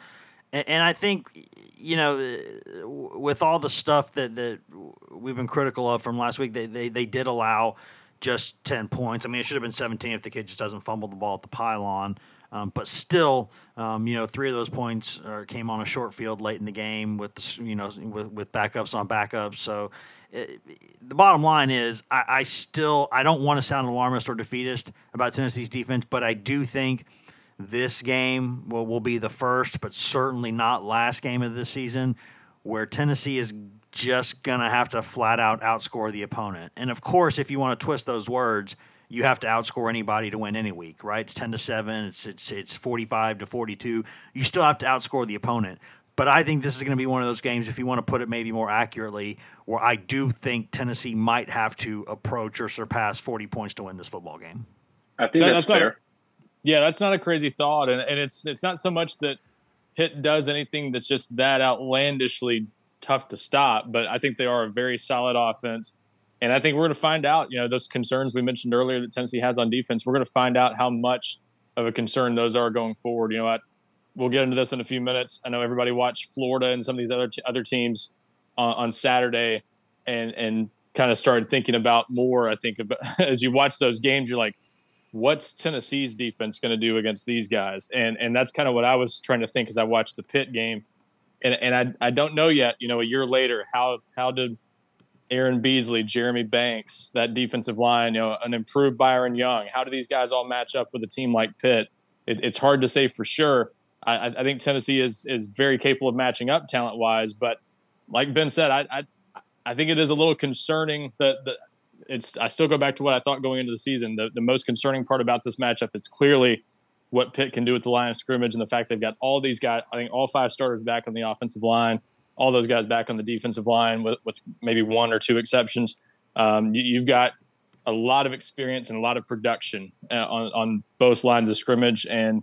and, and I think you know uh, with all the stuff that that we've been critical of from last week, they they, they did allow just 10 points. I mean, it should have been 17 if the kid just doesn't fumble the ball at the pylon. Um, but still, um, you know, three of those points uh, came on a short field late in the game with, you know, with, with backups on backups. So it, the bottom line is I, I still, I don't want to sound alarmist or defeatist about Tennessee's defense, but I do think this game will, will be the first, but certainly not last game of the season where Tennessee is just to have to flat out outscore the opponent. And of course, if you want to twist those words, you have to outscore anybody to win any week, right? It's 10 to 7, it's it's it's 45 to 42. You still have to outscore the opponent. But I think this is going to be one of those games, if you want to put it maybe more accurately, where I do think Tennessee might have to approach or surpass 40 points to win this football game. I think that's, that's fair. Not, yeah, that's not a crazy thought. And, and it's it's not so much that Pitt does anything that's just that outlandishly tough to stop, but I think they are a very solid offense. And I think we're going to find out, you know, those concerns we mentioned earlier that Tennessee has on defense, we're going to find out how much of a concern those are going forward. You know what? We'll get into this in a few minutes. I know everybody watched Florida and some of these other t- other teams on, on Saturday and and kind of started thinking about more. I think about, as you watch those games, you're like, what's Tennessee's defense going to do against these guys? And and that's kind of what I was trying to think as I watched the Pitt game and and I I don't know yet. You know, a year later, how how did Aaron Beasley, Jeremy Banks, that defensive line, you know, an improved Byron Young, how do these guys all match up with a team like Pitt? It, it's hard to say for sure. I, I, think Tennessee is is very capable of matching up talent wise, but like Ben said, I, I I think it is a little concerning that the it's I still go back to what I thought going into the season. The the most concerning part about this matchup is clearly what Pitt can do with the line of scrimmage and the fact they've got all these guys, I think all five starters back on the offensive line, all those guys back on the defensive line with, with maybe one or two exceptions. Um, you, have got a lot of experience and a lot of production uh, on, on both lines of scrimmage. And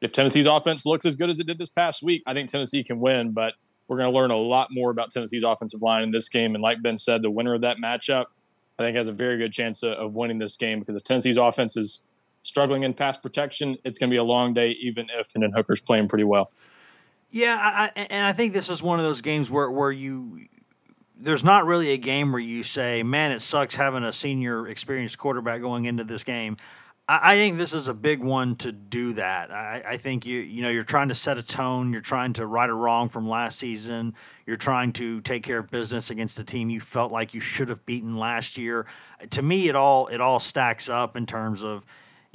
if Tennessee's offense looks as good as it did this past week, I think Tennessee can win. But we're going to learn a lot more about Tennessee's offensive line in this game. And like Ben said, the winner of that matchup, I think, has a very good chance of, of winning this game because if Tennessee's offense is struggling in pass protection, it's going to be a long day, even if Hendon Hooker's playing pretty well. Yeah, I, and I think this is one of those games where, where you there's not really a game where you say, "Man, it sucks having a senior experienced quarterback going into this game." I, I think this is a big one to do that. I, I, think you you know you're trying to set a tone. You're trying to right a wrong from last season. You're trying to take care of business against a team you felt like you should have beaten last year. To me, it all it all stacks up in terms of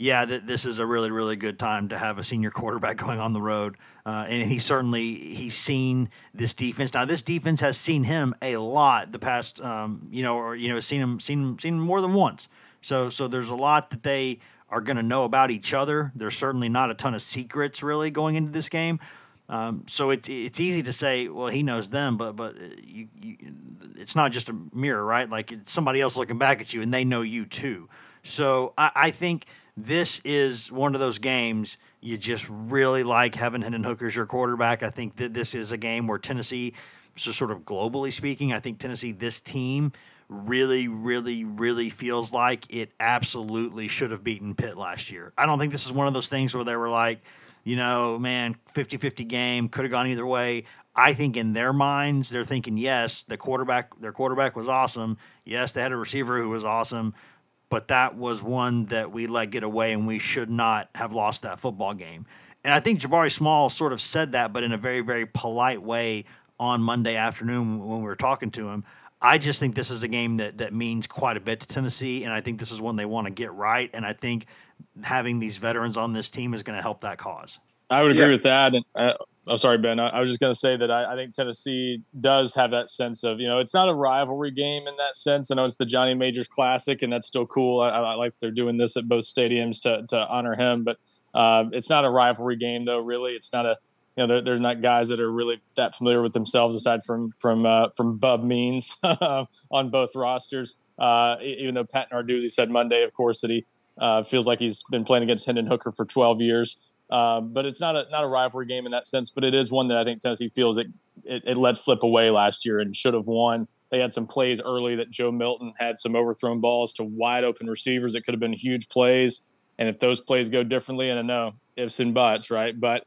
yeah, th- this is a really, really good time to have a senior quarterback going on the road. Uh, and he certainly he's seen this defense. Now, this defense has seen him a lot the past, um, you know, or you know, seen him, seen seen him more than once. So, so there's a lot that they are going to know about each other. There's certainly not a ton of secrets really going into this game. Um, so it's it's easy to say, well, he knows them, but but uh, you, you, it's not just a mirror, right? Like it's somebody else looking back at you, and they know you too. So I, I think this is one of those games you just really like having Hendon Hooker as your quarterback. I think that this is a game where Tennessee, so sort of globally speaking, I think Tennessee, this team, really, really, really feels like it absolutely should have beaten Pitt last year. I don't think this is one of those things where they were like, you know, man, 50 50 game, could have gone either way. I think in their minds, they're thinking, yes, the quarterback, their quarterback was awesome. Yes, they had a receiver who was awesome but that was one that we let get away, and we should not have lost that football game. And I think Jabari Small sort of said that, but in a very, very polite way on Monday afternoon when we were talking to him. I just think this is a game that that means quite a bit to Tennessee, and I think this is one they want to get right. And I think having these veterans on this team is going to help that cause. I would agree yeah. with that. And uh, oh, sorry, Ben. I, I was just going to say that I, I, think Tennessee does have that sense of you know it's not a rivalry game in that sense. I know it's the Johnny Majors Classic, and that's still cool. I, I like they're doing this at both stadiums to to honor him, but uh, it's not a rivalry game though. Really, it's not a you know there, there's not guys that are really that familiar with themselves aside from from uh, from Bub Means on both rosters. Uh, even though Pat Narduzzi said Monday, of course, that he uh, feels like he's been playing against Hendon Hooker for 12 years. Uh, but it's not a not a rivalry game in that sense. But it is one that I think Tennessee feels it, it, it let slip away last year and should have won. They had some plays early that Joe Milton had some overthrown balls to wide open receivers that could have been huge plays. And if those plays go differently, and I know ifs and buts, right? But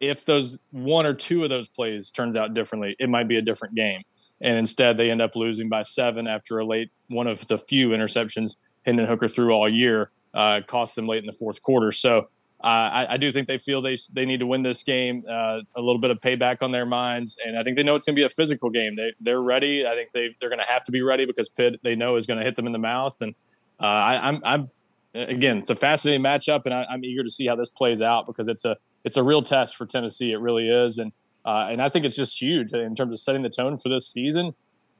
if those one or two of those plays turns out differently, it might be a different game. And instead, they end up losing by seven after a late one of the few interceptions Hendon Hooker threw all year uh, cost them late in the fourth quarter. So I, I, do think they feel they they need to win this game. Uh, a little bit of payback on their minds, and I think they know it's going to be a physical game. They they're ready. I think they they're going to have to be ready because Pitt they know is going to hit them in the mouth. And uh, I, I'm I'm again, it's a fascinating matchup, and I, am eager to see how this plays out because it's a it's a real test for Tennessee. It really is, and uh, and I think it's just huge in terms of setting the tone for this season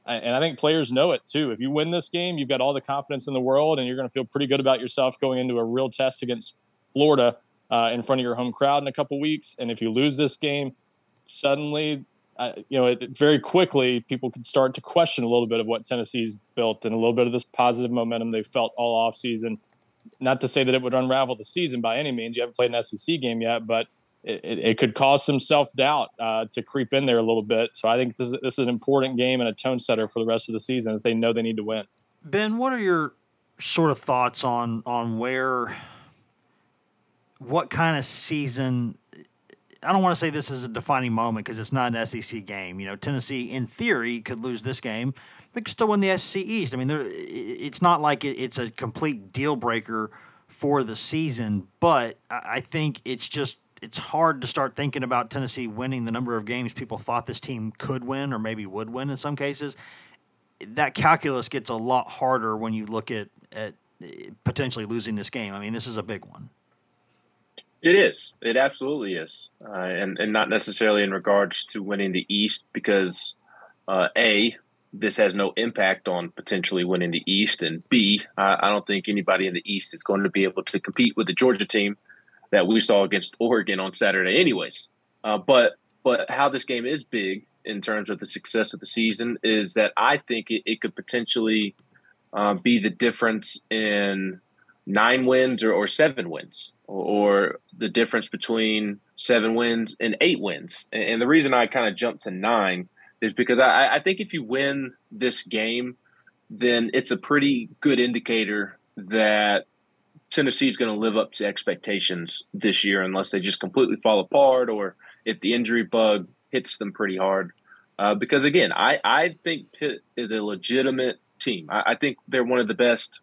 and I think players know it too. If you win this game, you've got all the confidence in the world, and you're going to feel pretty good about yourself going into a real test against Florida uh, in front of your home crowd in a couple weeks. And if you lose this game, suddenly, uh, you know, it, very quickly people could start to question a little bit of what Tennessee's built and a little bit of this positive momentum they felt all off season. Not to say that it would unravel the season by any means. You haven't played an SEC game yet, but it, it, could cause some self doubt uh, to creep in there a little bit. So I think this is, this is an important game and a tone setter for the rest of the season that they know they need to win. Ben, what are your sort of thoughts on on where, what kind of season? I don't want to say this is a defining moment because it's not an SEC game. You know, Tennessee, in theory, could lose this game. but could still win the SEC East. I mean, it's not like it's a complete deal breaker for the season, but I think it's just it's hard to start thinking about Tennessee winning the number of games people thought this team could win or maybe would win in some cases. That calculus gets a lot harder when you look at at eh, potentially losing this game. I mean, this is a big one. It is. It absolutely is, uh, and and not necessarily in regards to winning the East because uh, a this has no impact on potentially winning the East, and B I, I don't think anybody in the East is going to be able to compete with the Georgia team that we saw against Oregon on Saturday, anyways. Uh, but but how this game is big in terms of the success of the season is that I think it, it could potentially uh, be the difference in nine wins or, or seven wins, or, or, the difference between seven wins and eight wins. And, and the reason I kind of jumped to nine is because I, I think if you win this game, then it's a pretty good indicator that Tennessee is going to live up to expectations this year, unless they just completely fall apart or if the injury bug hits them pretty hard. Uh, because again, I, I think Pitt is a legitimate team. I, I, think they're one of the best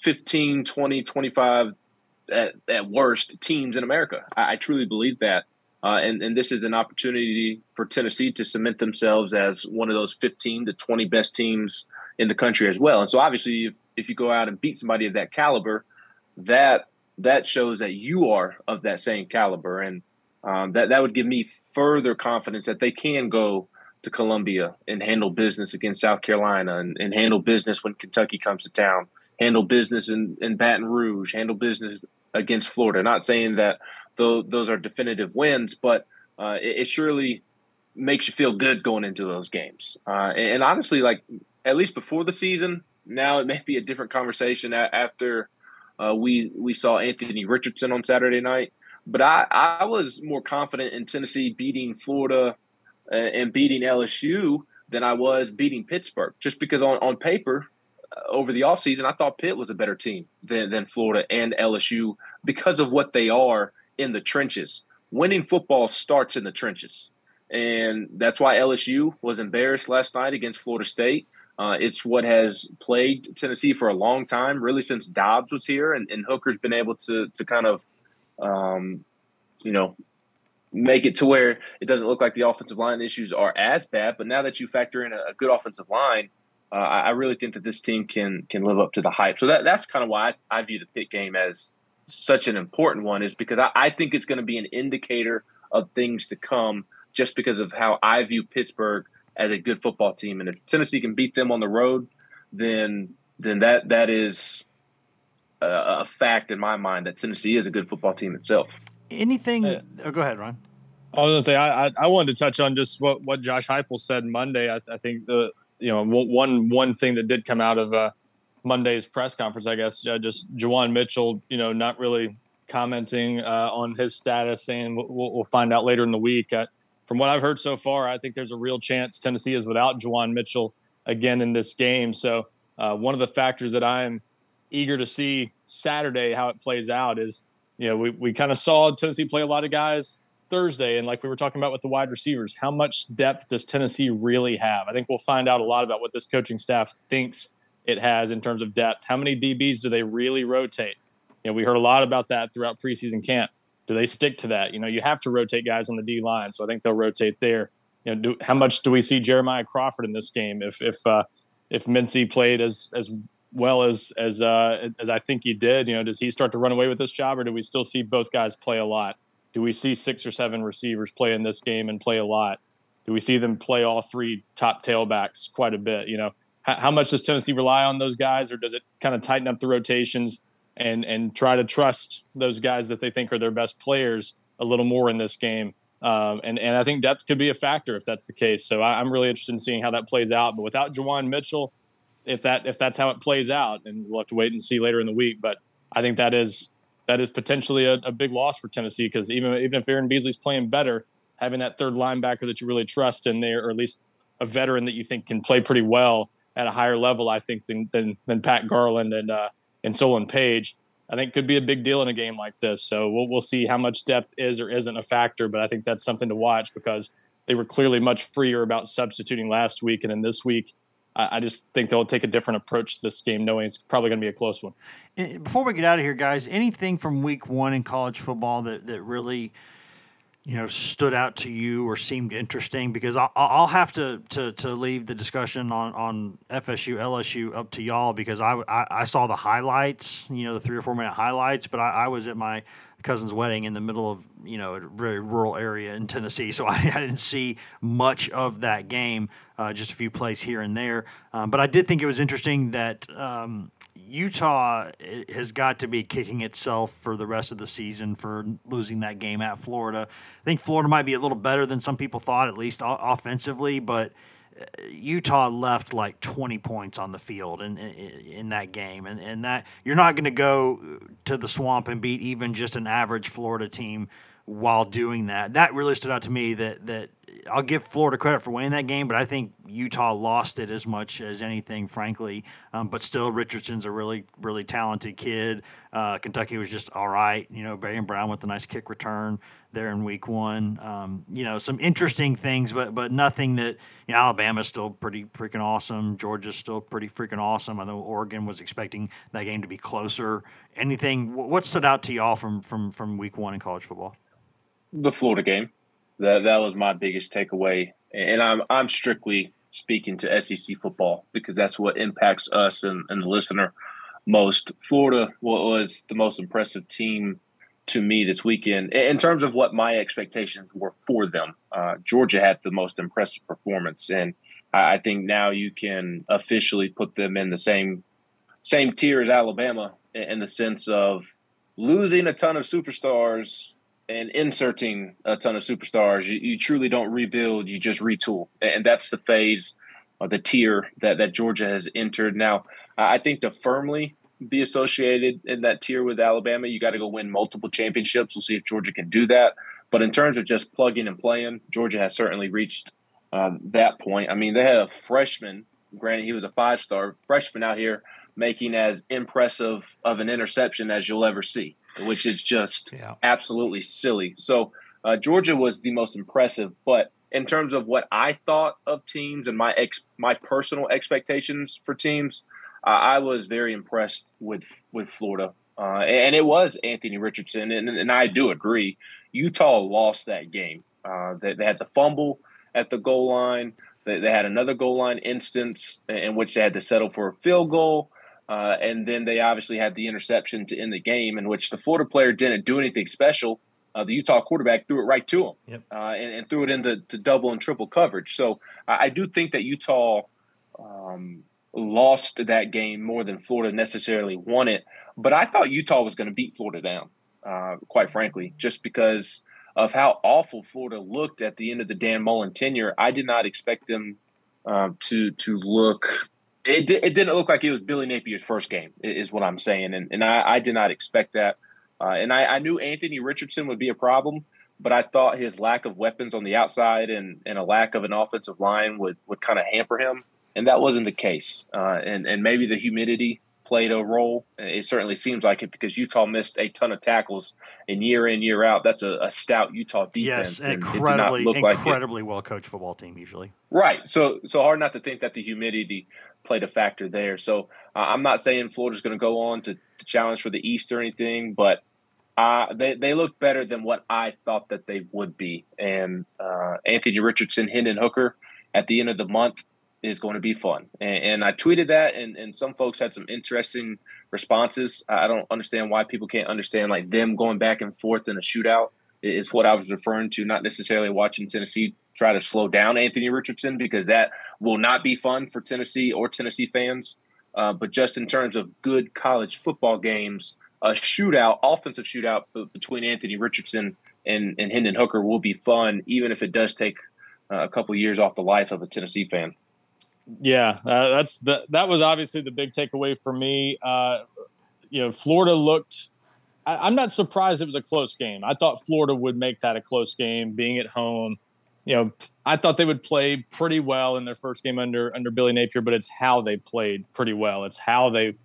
15, 20, 25 at, at worst teams in America. I, I truly believe that. Uh, and, and this is an opportunity for Tennessee to cement themselves as one of those 15 to 20 best teams in the country as well. And so obviously, if, if you go out and beat somebody of that caliber, that that shows that you are of that same caliber. And um, that, that would give me further confidence that they can go to Columbia and handle business against South Carolina and, and handle business when Kentucky comes to town, handle business in, in Baton Rouge, handle business against Florida. Not saying that those, those are definitive wins, but uh, it, it, surely makes you feel good going into those games. Uh, and, and, honestly, like at least before the season, now it may be a different conversation after uh, we we saw Anthony Richardson on Saturday night. But I, I was more confident in Tennessee beating Florida uh, and beating LSU than I was beating Pittsburgh, just because on, on paper, over the offseason, I thought Pitt was a better team than, than Florida and LSU because of what they are in the trenches. Winning football starts in the trenches. And that's why LSU was embarrassed last night against Florida State. Uh, it's what has plagued Tennessee for a long time, really since Dobbs was here, and, and Hooker's been able to to kind of, um, you know, make it to where it doesn't look like the offensive line issues are as bad. But now that you factor in a, a good offensive line, uh, I, I, really think that this team can can live up to the hype. So that that's kind of why I, I, view the Pitt game as such an important one, is because I, I think it's going to be an indicator of things to come, just because of how I view Pittsburgh as a good football team. And if Tennessee can beat them on the road, then then that that is a, a fact in my mind that Tennessee is a good football team itself. Anything? Uh, oh, go ahead, Ron. I was gonna say I, I, I wanted to touch on just what what Josh Heupel said Monday. I, I think the you know one one thing that did come out of uh, Monday's press conference, I guess, uh, just Juwan Mitchell, you know, not really commenting uh, on his status, saying we'll, we'll, find out later in the week. Uh, from what I've heard so far, I think there's a real chance Tennessee is without Juwan Mitchell again in this game. So uh, one of the factors that I'm eager to see Saturday how it plays out is you know, we, we kind of saw Tennessee play a lot of guys Thursday, and like we were talking about with the wide receivers, how much depth does Tennessee really have? I think we'll find out a lot about what this coaching staff thinks it has in terms of depth. How many DBs do they really rotate? You know, we heard a lot about that throughout preseason camp. Do they stick to that? You know, you have to rotate guys on the D line, so I think they'll rotate there. You know, do, how much do we see Jeremiah Crawford in this game? If if uh, if Mincey played as as well as as uh, as I think he did. You know, does he start to run away with this job, or do we still see both guys play a lot? Do we see six or seven receivers play in this game and play a lot? Do we see them play all three top tailbacks quite a bit? You know, how, how much does Tennessee rely on those guys, or does it kind of tighten up the rotations and and try to trust those guys that they think are their best players a little more in this game? Um, and and I think depth could be a factor if that's the case. So I, am really interested in seeing how that plays out. But without Juwan Mitchell, if that if that's how it plays out, and we'll have to wait and see later in the week. But I think that is that is potentially a, a big loss for Tennessee because even even if Aaron Beasley's playing better, having that third linebacker that you really trust in there, or at least a veteran that you think can play pretty well at a higher level, I think than than, than Pat Garland and uh, and Solon Page. I think could be a big deal in a game like this. So we'll we'll see how much depth is or isn't a factor, but I think that's something to watch because they were clearly much freer about substituting last week, and in this week I, just think they'll take a different approach to this game, knowing it's probably going to be a close one. Eh, before we get out of here, guys, anything from Week One in college football that that really you know stood out to you or seemed interesting because I'll, I'll have to, to to leave the discussion on on FSU LSU up to y'all because I, I, I saw the highlights you know the three or four minute highlights but I, I was at my cousin's wedding in the middle of you know a very rural area in Tennessee, so I, I didn't see much of that game, uh, just a few plays here and there. Um, but I did think it was interesting that um, Utah has got to be kicking itself for the rest of the season for losing that game at Florida. I think Florida might be a little better than some people thought, at least offensively, but Utah left like 20 points on the field in in, in that game, and and that you're not going to go to the swamp and beat even just an average Florida team while doing that. That really stood out to me. That that I'll give Florida credit for winning that game, but I think Utah lost it as much as anything, frankly. Um, but still, Richardson's a really, really talented kid. Uh, Kentucky was just all right. You know, Barion Brown with a nice kick return there in week one. Um, you know, some interesting things, but but nothing that you know, Alabama's still pretty freaking awesome. Georgia's still pretty freaking awesome. I know Oregon was expecting that game to be closer. Anything? What stood out to y'all from from from week one in college football? The Florida game. That that was my biggest takeaway, and I'm I'm strictly speaking to SEC football because that's what impacts us and, and the listener most. Florida was the most impressive team to me this weekend in terms of what my expectations were for them. Uh, Georgia had the most impressive performance, and I think now you can officially put them in the same same tier as Alabama in the sense of losing a ton of superstars and inserting a ton of superstars. You, you truly don't rebuild; you just retool, and that's the phase, or the tier that that Georgia has entered. Now, I think to firmly be associated in that tier with Alabama, you got to go win multiple championships. We'll see if Georgia can do that. But in terms of just plugging and playing, Georgia has certainly reached um, that point. I mean, they had a freshman. Granted, he was a five-star freshman out here making as impressive of an interception as you'll ever see which is just yeah. absolutely silly. So uh, Georgia was the most impressive, but in terms of what I thought of teams and my ex my personal expectations for teams, uh, I was very impressed with with Florida, uh, and it was Anthony Richardson, and, and, I do agree. Utah lost that game. Uh, they, they, had the fumble at the goal line. They, they, had another goal line instance in which they had to settle for a field goal. Uh, and then they obviously had the interception to end the game, in which the Florida player didn't do anything special. Uh, the Utah quarterback threw it right to him yep. uh, and, and, threw it into to double and triple coverage. So I, I do think that Utah um, lost that game more than Florida necessarily won it. But I thought Utah was going to beat Florida down, uh, quite frankly, just because of how awful Florida looked at the end of the Dan Mullen tenure. I did not expect them um, to to look it, it didn't look like it was Billy Napier's first game, is what I'm saying, and and I, I did not expect that. Uh, and I, I, knew Anthony Richardson would be a problem, but I thought his lack of weapons on the outside and, and a lack of an offensive line would, would kind of hamper him, and that wasn't the case. Uh, and and maybe the humidity played a role. It certainly seems like it because Utah missed a ton of tackles, and year in year out, that's a, a stout Utah defense. Yes, incredibly, incredibly like well coached football team usually. Right. So so hard not to think that the humidity played a factor there. So uh, I'm not saying Florida's going to go on to, to, challenge for the East or anything, but uh, they they look better than what I thought that they would be. And uh, Anthony Richardson, Hendon Hooker at the end of the month is going to be fun. And, and I tweeted that, and, and some folks had some interesting responses. I don't understand why people can't understand like them going back and forth in a shootout is what I was referring to, not necessarily watching Tennessee try to slow down Anthony Richardson because that will not be fun for Tennessee or Tennessee fans. Uh, but just in terms of good college football games, a shootout, offensive shootout between Anthony Richardson and, and Hendon Hooker will be fun, even if it does take uh, a couple years off the life of a Tennessee fan. Yeah, uh, that's the, that was obviously the big takeaway for me. Uh, you know, Florida looked. I, am not surprised it was a close game. I thought Florida would make that a close game, being at home. You know, I thought they would play pretty well in their first game under under Billy Napier, but it's how they played pretty well. It's how they, you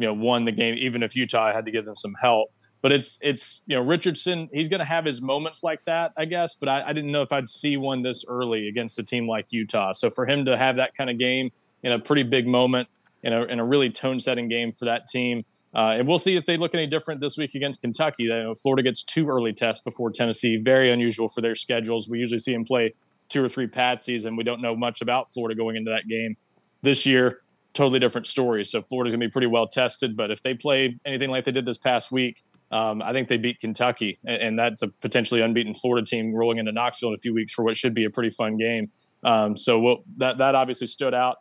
know, won the game, even if Utah had to give them some help. But it's it's you know Richardson. He's going to have his moments like that, I guess. But I, I, didn't know if I'd see one this early against a team like Utah. So for him to have that kind of game in a pretty big moment in a in a really tone setting game for that team, uh, and we'll see if they look any different this week against Kentucky. You know, Florida gets two early tests before Tennessee. Very unusual for their schedules. We usually see them play two or three patsies, and we don't know much about Florida going into that game. This year, totally different story. So Florida's going to be pretty well tested. But if they play anything like they did this past week, um, I think they beat Kentucky, and, and, that's a potentially unbeaten Florida team rolling into Knoxville in a few weeks for what should be a pretty fun game. Um, so we'll, that that obviously stood out.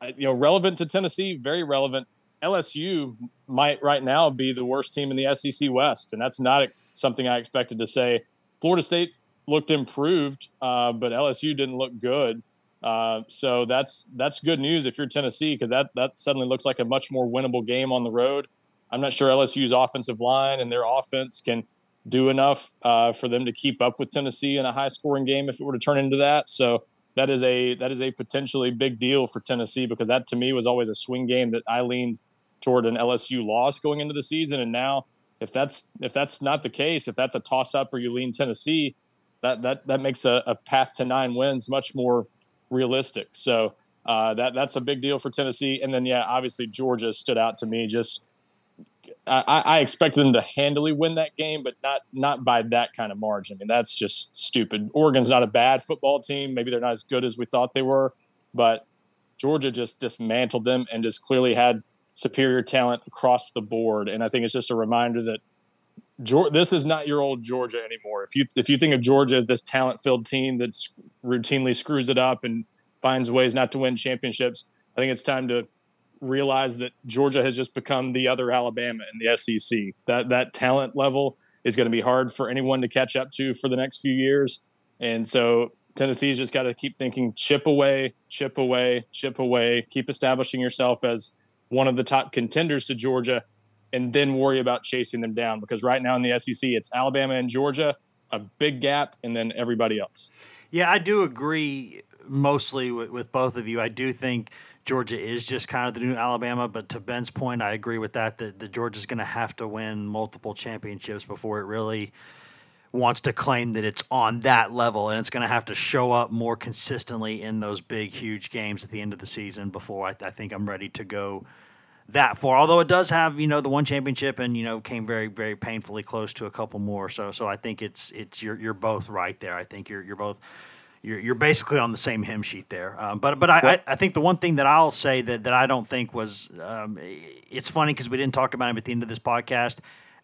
Uh, you know, relevant to Tennessee, very relevant. LSU might right now be the worst team in the SEC West, and that's not something I expected to say. Florida State looked improved, uh, but LSU didn't look good. Uh, so that's that's good news if you're Tennessee because that that suddenly looks like a much more winnable game on the road. I'm not sure LSU's offensive line and their offense can do enough uh, for them to keep up with Tennessee in a high scoring game if it were to turn into that. So that is a that is a potentially big deal for Tennessee because that to me was always a swing game that I leaned toward an LSU loss going into the season, and now if that's if that's not the case, if that's a toss up or you lean Tennessee, that that that makes a, a path to nine wins much more realistic. So uh, that that's a big deal for Tennessee. And then yeah, obviously Georgia stood out to me. Just I, I expected them to handily win that game, but not not by that kind of margin. I mean, that's just stupid. Oregon's not a bad football team. Maybe they're not as good as we thought they were, but Georgia just dismantled them and just clearly had superior talent across the board. And I think it's just a reminder that this is not your old Georgia anymore. If you if you think of Georgia as this talent filled team that routinely screws it up and finds ways not to win championships, I think it's time to realize that Georgia has just become the other Alabama in the SEC. That that talent level is going to be hard for anyone to catch up to for the next few years. And so Tennessee's just got to keep thinking chip away, chip away, chip away, keep establishing yourself as one of the top contenders to Georgia and then worry about chasing them down because right now in the SEC it's Alabama and Georgia, a big gap and then everybody else. Yeah, I do agree mostly with, with both of you. I do think Georgia is just kind of the new Alabama. But to Ben's point, I agree with that. That, that Georgia's going to have to win multiple championships before it really wants to claim that it's on that level, and it's going to have to show up more consistently in those big, huge games at the end of the season before I, I think I'm ready to go that far. Although it does have, you know, the one championship, and you know, came very, very painfully close to a couple more. So, so I think it's it's you're you're both right there. I think you're you're both you're, you're basically on the same hymn sheet there. Um, but but I, I, I, think the one thing that I'll say that, that I don't think was um, it's funny because we didn't talk about him at the end of this podcast.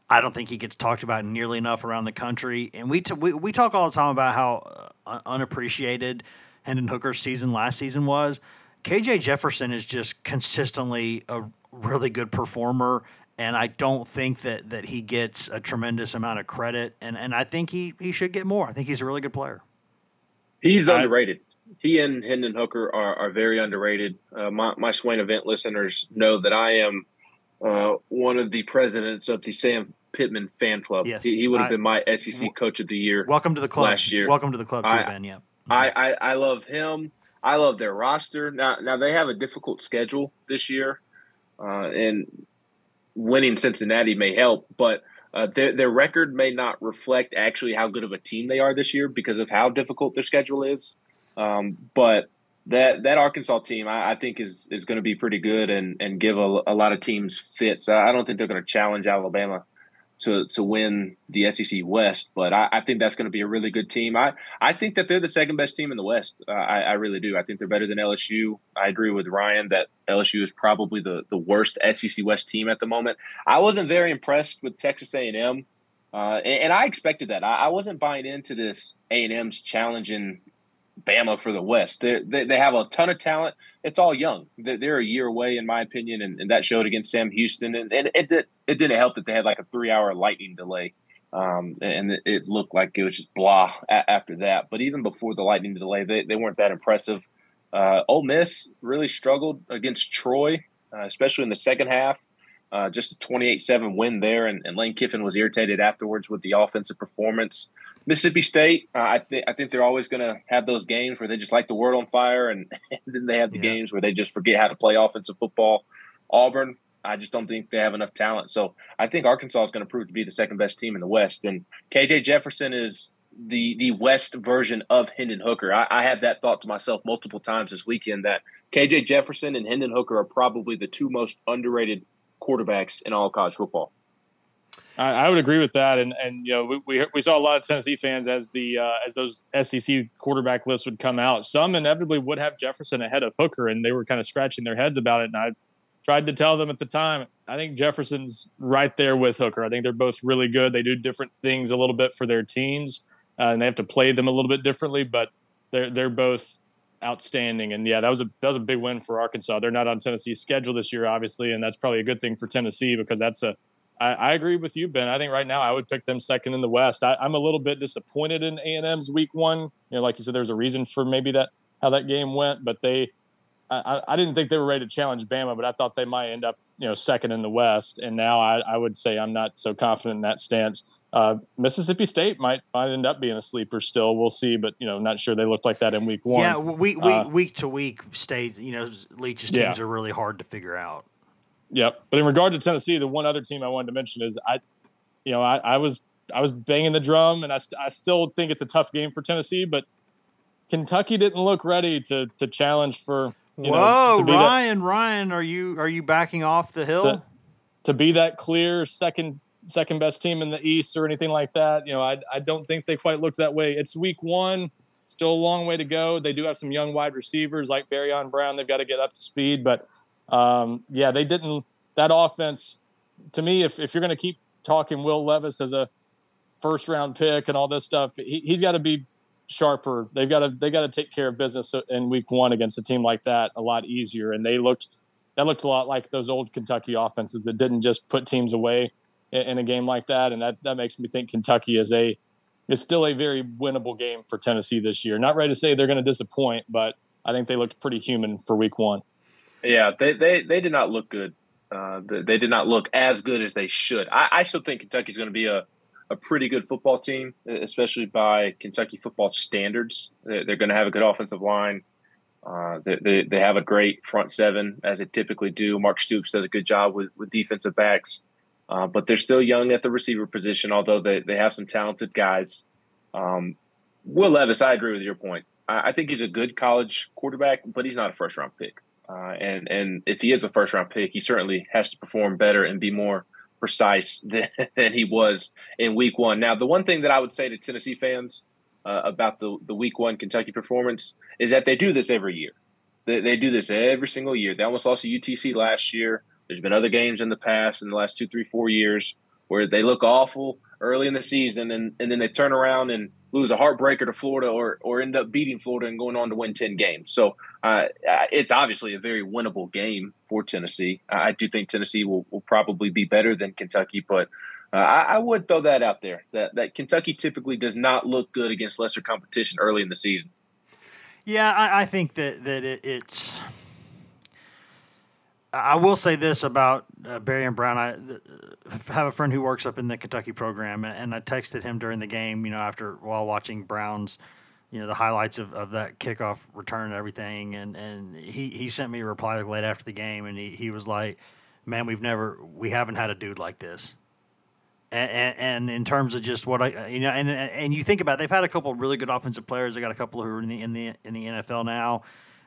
I don't think he gets talked about nearly enough around the country, and we t- we, we talk all the time about how uh, unappreciated Hendon Hooker's season last season was. KJ Jefferson is just consistently a really good performer and I don't think that that he gets a tremendous amount of credit and and I think he he should get more. I think he's a really good player. He's underrated. He and Hendon Hooker are, are very underrated. Uh, my, my Swain event listeners know that I am uh, one of the presidents of the Sam Pittman fan club. Yes. He, he would have I, been my SEC coach of the year. Welcome to the club last year. Welcome to the club, too, I, Ben. Yeah. I, I, I love him. I love their roster. Now, now they have a difficult schedule this year, uh, and winning Cincinnati may help, but uh, their their record may not reflect actually how good of a team they are this year because of how difficult their schedule is. Um, but that that Arkansas team, I, I, think, is is going to be pretty good and and give a, a lot of teams fits. I don't think they're going to challenge Alabama to to win the SEC West, but I, I think that's going to be a really good team. I, I think that they're the second best team in the West. Uh, I, I really do. I think they're better than LSU. I agree with Ryan that LSU is probably the the worst SEC West team at the moment. I wasn't very impressed with Texas A and M. Uh, and, and, I expected that. I, I, wasn't buying into this A and M's challenging Bama for the West. They, they, have a ton of talent. It's all young. They're, a year away, in my opinion, and, and that showed against Sam Houston. And, and it didn't help that they had like a three hour lightning delay. Um, and it, it, looked like it was just blah a- after that. But even before the lightning delay, they, they weren't that impressive. Uh, Ole Miss really struggled against Troy, uh, especially in the second half. Uh, just a 28-7 win there, and, and Lane Kiffin was irritated afterwards with the offensive performance. Mississippi State, uh, I think I think they're always going to have those games where they just light the world on fire, and, and then they have the yeah. games where they just forget how to play offensive football. Auburn, I just don't think they have enough talent. So I think Arkansas is going to prove to be the second best team in the West, and KJ Jefferson is the the West version of Hendon Hooker. I, I had that thought to myself multiple times this weekend that KJ Jefferson and Hendon Hooker are probably the two most underrated quarterbacks in all college football. I, I, would agree with that, and and you know we, we, we saw a lot of Tennessee fans as the uh, as those SEC quarterback lists would come out. Some inevitably would have Jefferson ahead of Hooker, and they were kind of scratching their heads about it. And I tried to tell them at the time, I think Jefferson's right there with Hooker. I think they're both really good. They do different things a little bit for their teams, uh, and they have to play them a little bit differently. But they're they're both outstanding. And yeah, that was a that was a big win for Arkansas. They're not on Tennessee's schedule this year, obviously, and that's probably a good thing for Tennessee because that's a I, I, agree with you, Ben. I think right now I would pick them second in the West. I, am a little bit disappointed in A and M's Week One. You know, like you said, there's a reason for maybe that how that game went, but they I, I didn't think they were ready to challenge Bama, but I thought they might end up, you know, second in the West. And now I, I would say I'm not so confident in that stance. Uh, Mississippi State might might end up being a sleeper still. We'll see, but you know, not sure they looked like that in week one. Yeah, week week, Uh, week to week states. You know, Leach's Yeah. teams are really hard to figure out. Yep. But in regard to Tennessee, the one other team I wanted to mention is I, you know, I, I was I was banging the drum, and I, st- I still think it's a tough game for Tennessee, but Kentucky didn't look ready to to challenge for you Whoa, to be that, Ryan, Ryan, are you are you backing off the hill? to, to be that clear second second best team in the East or anything like that. You know, I I don't think they quite looked that way. It's week one. Still a long way to go. They do have some young wide receivers like Barion Brown. They've got to get up to speed, but um, yeah, they didn't. That offense, to me, if if you're going to keep talking Will Levis as a first round pick and all this stuff, he, he's got to be sharper. They've got to they got to take care of business in week one against a team like that a lot easier. And they looked that looked a lot like those old Kentucky offenses that didn't just put teams away in, in a game like that. And that that makes me think Kentucky is a it's still a very winnable game for Tennessee this year. Not ready to say they're going to disappoint, but I think they looked pretty human for week one. Yeah, they they, they did not look good. Uh, they, they did not look as good as they should. I, I still think Kentucky's going to be a, a pretty good football team, especially by Kentucky football standards. They're, going to have a good offensive line. Uh, they, they, they have a great front seven, as they typically do. Mark Stoops does a good job with, with defensive backs, uh, but they're still young at the receiver position, although they, they have some talented guys. Um, Will Levis, I agree with your point. I, I think he's a good college quarterback, but he's not a first round pick. Uh, and and if he is a first round pick, he certainly has to perform better and be more precise than, than he was in week one. Now, the one thing that I would say to Tennessee fans uh, about the the week one Kentucky performance is that they do this every year. They, they do this every single year. They almost lost to UTC last year. There's been other games in the past in the last two, three, four years where they look awful early in the season and, and then they turn around and lose a heartbreaker to Florida or or end up beating Florida and going on to win 10 games. So uh, it's obviously a very winnable game for Tennessee. I do think Tennessee will, will probably be better than Kentucky, but uh, I, I would throw that out there that, that Kentucky typically does not look good against lesser competition early in the season. Yeah, I, I think that that it, it's. I will say this about uh, Barion Brown. I uh, have a friend who works up in the Kentucky program, and I texted him during the game. You know, after while watching Browns, you know, the highlights of, of that kickoff return and everything, and, and he, he sent me a reply late after the game, and he, he was like, "Man, we've never we haven't had a dude like this." And, and, and in terms of just what I you know, and and you think about, it, they've had a couple really good offensive players. They got a couple who are in the in the in the NFL now.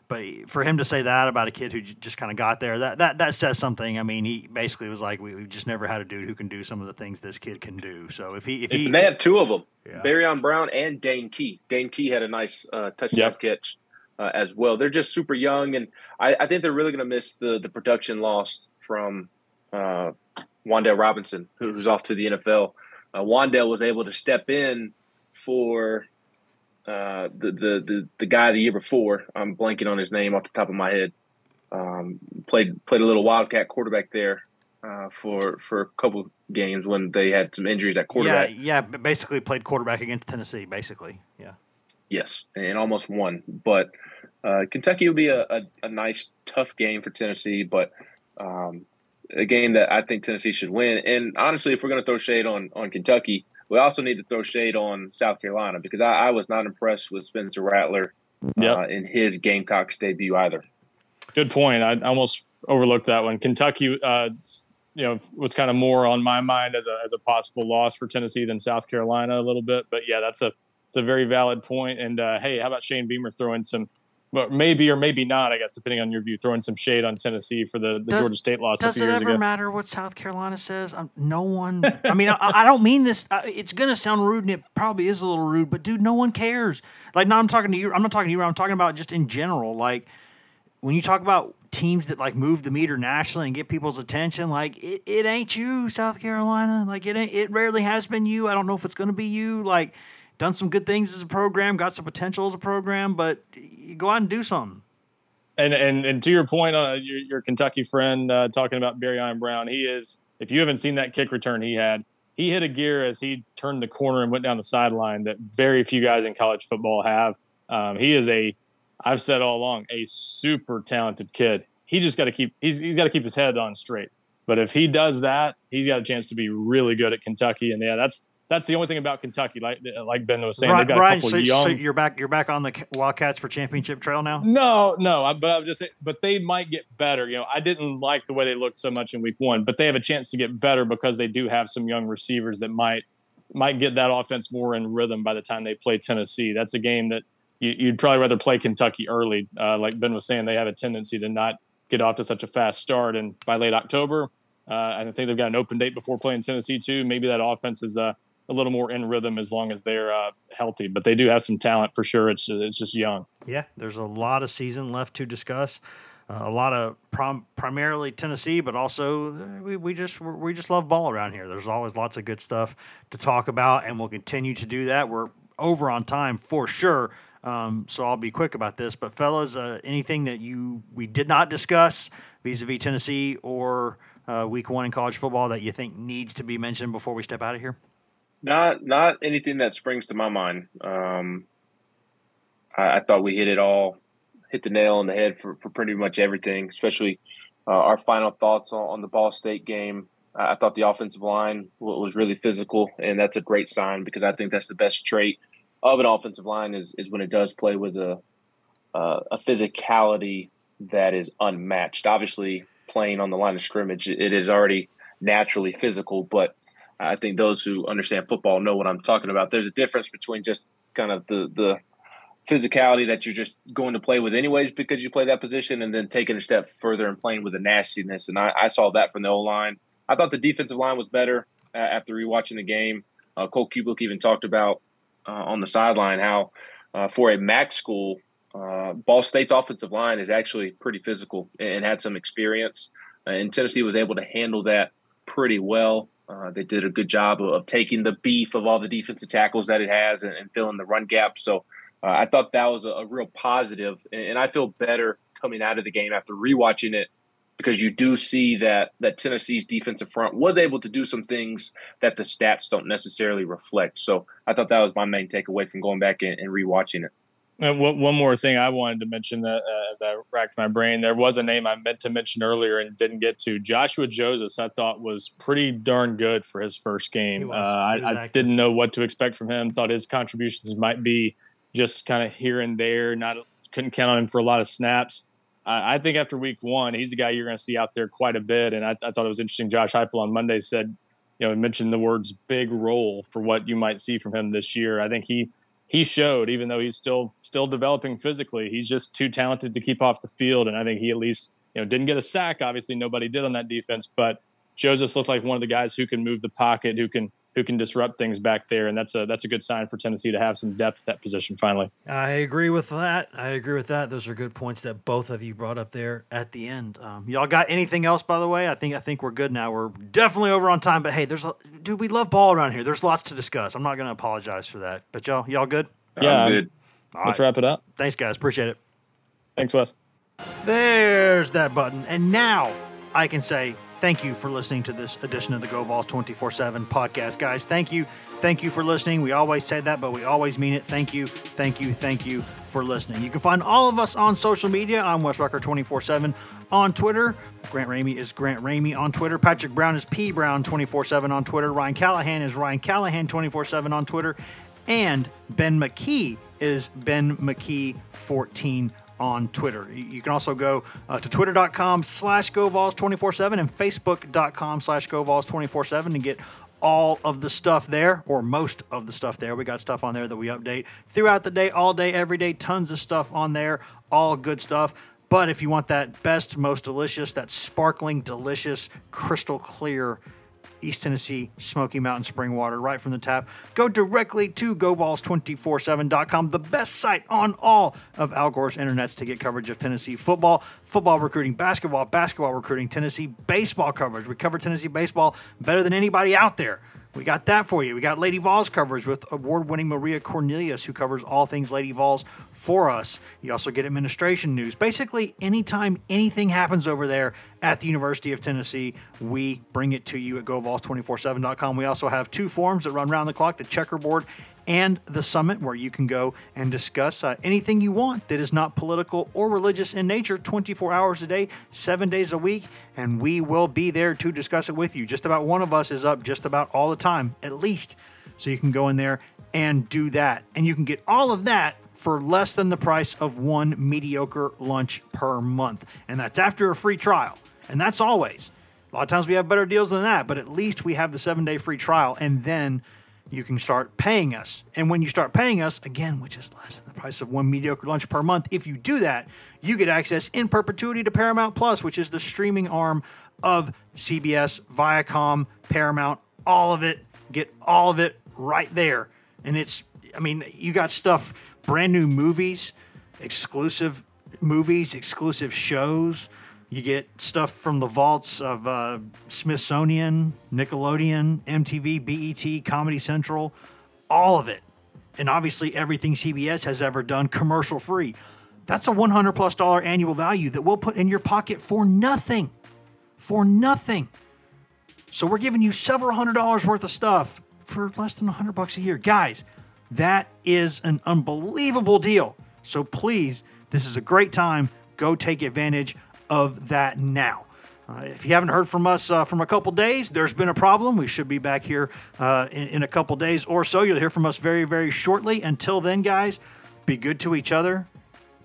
But for him to say that about a kid who j- just kind of got there, that, that that says something. I mean, he basically was like, we, "We've just never had a dude who can do some of the things this kid can do." So if he if he they have two of them, Yeah. Barion Brown and Dane Key. Dane Key had a nice uh, touchdown Yep. catch uh, as well. They're just super young, and I, I think they're really going to miss the the production lost from uh, Wan'Dale Robinson, who- who's off to the NFL. Uh, Wan'Dale was able to step in for uh, the, the the the guy the year before. I'm blanking on his name off the top of my head. Um, played played a little wildcat quarterback there uh, for for a couple games when they had some injuries at yeah quarterback. yeah b- basically played quarterback against Tennessee, basically. Yeah. Yes, and almost won. But uh, Kentucky will be a, a, a nice, tough game for Tennessee, but um, a game that I think Tennessee should win. And honestly, if we're going to throw shade on on Kentucky, we also need to throw shade on South Carolina because I, I was not impressed with Spencer Rattler Yep. uh, in his Gamecocks debut either. Good point. I almost overlooked that one. Kentucky, uh, you know, was kind of more on my mind as a as a possible loss for Tennessee than South Carolina a little bit. But yeah, that's a it's a very valid point. And uh, hey, how about Shane Beamer throwing some, maybe or maybe not, I guess, depending on your view, throwing some shade on Tennessee for the, the Does- Georgia State loss a Does few it years ever ago. matter what South Carolina says? Um, no one. I mean, I, I don't mean this. Uh, it's gonna sound rude, and it probably is a little rude. But dude, no one cares. Like, no, I'm talking to you. I'm not talking to you. I'm talking about just in general. Like, when you talk about teams that like move the meter nationally and get people's attention, like it, it ain't you, South Carolina. Like it ain't. It rarely has been you. I don't know if it's gonna be you. Like, done some good things as a program, got some potential as a program, but you go out and do something. And and and to your point, uh, your, your Kentucky friend uh, talking about Barion Brown, he is. If you haven't seen that kick return he had, he hit a gear as he turned the corner and went down the sideline that very few guys in college football have. Um, he is a. I've said all along, a super talented kid. He just got to keep he's he's got to keep his head on straight. But if he does that, he's got a chance to be really good at Kentucky. And yeah, that's that's the only thing about Kentucky. Like like Ben was saying, they've got a couple so, young. so you're back. You're back on the Wildcats for championship trail now. No, no, I- but I was just but they might get better. You know, I didn't like the way they looked so much in week one, but they have a chance to get better because they do have some young receivers that might might get that offense more in rhythm by the time they play Tennessee. That's a game that you, you'd probably rather play Kentucky early. Uh, like Ben was saying, they have a tendency to not get off to such a fast start, and by late October, uh, I think they've got an open date before playing Tennessee too. Maybe that offense is uh, a little more in rhythm as long as they're uh, healthy. But they do have some talent for sure. It's it's just young. Yeah, there's a lot of season left to discuss. Uh, a lot of prom- primarily Tennessee, but also uh, we, we just we just love ball around here. There's always lots of good stuff to talk about, and we'll continue to do that. We're over on time for sure, um, so I'll be quick about this. But fellas, uh, anything that you we did not discuss vis-a-vis Tennessee or uh, Week One in college football that you think needs to be mentioned before we step out of here? Not not anything that springs to my mind. Um, I, I thought we hit it all, hit the nail on the head for, for pretty much everything, especially uh, our final thoughts on, on the Ball State game. I, I thought the offensive line wa- was really physical, and that's a great sign because I think that's the best trait of an offensive line is, is when it does play with a uh, a physicality that is unmatched. Obviously, playing on the line of scrimmage, it is already naturally physical, but I think those who understand football know what I'm talking about. There's a difference between just kind of the the physicality that you're just going to play with anyways because you play that position, and then taking a step further and playing with the nastiness. And I, I saw that from the O line. I thought the defensive line was better uh, after rewatching the game. Uh, Cole Cubelic even talked about uh, on the sideline how uh, for a MAC school, uh, Ball State's offensive line is actually pretty physical and had some experience. Uh, and Tennessee was able to handle that pretty well. Uh, they did a good job of, of taking the beef of all the defensive tackles that it has and, and filling the run gap. So uh, I thought that was a, a real positive, and, and I feel better coming out of the game after rewatching it because you do see that that Tennessee's defensive front was able to do some things that the stats don't necessarily reflect. So I thought that was my main takeaway from going back and, and rewatching it. And one one more thing I wanted to mention that uh, as I racked my brain, there was a name I meant to mention earlier and didn't get to. Joshua Joseph, I thought was pretty darn good for his first game. Uh. I, I didn't know what to expect from him. Thought his contributions might be just kind of here and there. Not couldn't count on him for a lot of snaps. I, I think after week one, he's a guy you're going to see out there quite a bit. And I, I thought it was interesting. Josh Heupel on Monday said, you know, mentioned the words "big role" for what you might see from him this year. I think he he showed, even though he's still still developing physically, he's just too talented to keep off the field. And I think he at least you know didn't get a sack. Obviously, nobody did on that defense, but Joseph looked like one of the guys who can move the pocket, who can who can disrupt things back there, and that's a that's a good sign for Tennessee to have some depth at that position finally. I agree with that. I agree with that. Those are good points that both of you brought up there at the end. Um, y'all got anything else, by the way? I think I think we're good now. We're definitely over on time, but hey, there's a, dude. We love ball around here. There's lots to discuss. I'm not going to apologize for that. But y'all, y'all good? Yeah, I'm good. All Let's right. wrap it up. Thanks, guys. Appreciate it. Thanks, Wes. There's that button. And now I can say thank you for listening to this edition of the Go Vols 24 7 podcast. Guys, thank you. Thank you for listening. We always say that, but we always mean it. Thank you. Thank you. Thank you for listening. You can find all of us on social media. I'm Wes Rucker 24 7 on Twitter. Grant Ramey is Grant Ramey on Twitter. Patrick Brown is P Brown 24 7 on Twitter. Ryan Callahan is Ryan Callahan 24 7 on Twitter. And Ben McKee is Ben McKee 14 on Twitter. You can also go uh, to twitter.com slash GoVols247 and facebook.com slash GoVols247 to get all of the stuff there, or most of the stuff there. We got stuff on there that we update throughout the day, all day, every day. Tons of stuff on there, all good stuff. But if you want that best, most delicious, that sparkling, delicious, crystal clear East Tennessee Smoky Mountain spring water right from the tap. Go directly to GoVols247.com, the best site on all of Al Gore's internets to get coverage of Tennessee football, football recruiting, basketball, basketball recruiting, Tennessee baseball coverage. We cover Tennessee baseball better than anybody out there. We got that for you. We got Lady Vols coverage with award winning Maria Cornelius, who covers all things Lady Vols for us. You also get administration news. Basically, anytime anything happens over there at the University of Tennessee, we bring it to you at GoVols247.com. We also have two forums that run round the clock the checkerboard and the summit, where you can go and discuss uh, anything you want that is not political or religious in nature 24 hours a day, seven days a week. And we will be there to discuss it with you. Just about one of us is up just about all the time, at least. So you can go in there and do that. And you can get all of that for less than the price of one mediocre lunch per month. And that's after a free trial. And that's always. A lot of times we have better deals than that, but at least we have the seven day free trial. And then you can start paying us. And when you start paying us, again, which is less than the price of one mediocre lunch per month, if you do that, you get access in perpetuity to Paramount Plus, which is the streaming arm of CBS, Viacom, Paramount, all of it. Get all of it right there. And it's, I mean, you got stuff, brand new movies, exclusive movies, exclusive shows. You get stuff from the vaults of uh, Smithsonian, Nickelodeon, MTV, BET, Comedy Central, all of it. And obviously, everything CBS has ever done commercial free. That's a 100 plus dollar annual value that we'll put in your pocket for nothing. For nothing. So we're giving you several hundred dollars worth of stuff for less than 100 bucks a year. Guys, that is an unbelievable deal. So please, this is a great time. Go take advantage of that now. Uh, if you haven't heard from us uh, from a couple days, there's been a problem. We should be back here uh, in, in a couple days or so. You'll hear from us very, very shortly. Until then, guys, be good to each other,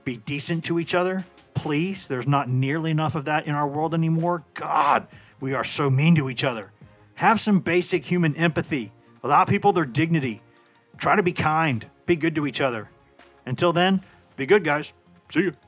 be decent to each other. Please, there's not nearly enough of that in our world anymore. God, we are so mean to each other. Have some basic human empathy. Allow people their dignity. Try to be kind. Be good to each other. Until then, be good, guys. See you.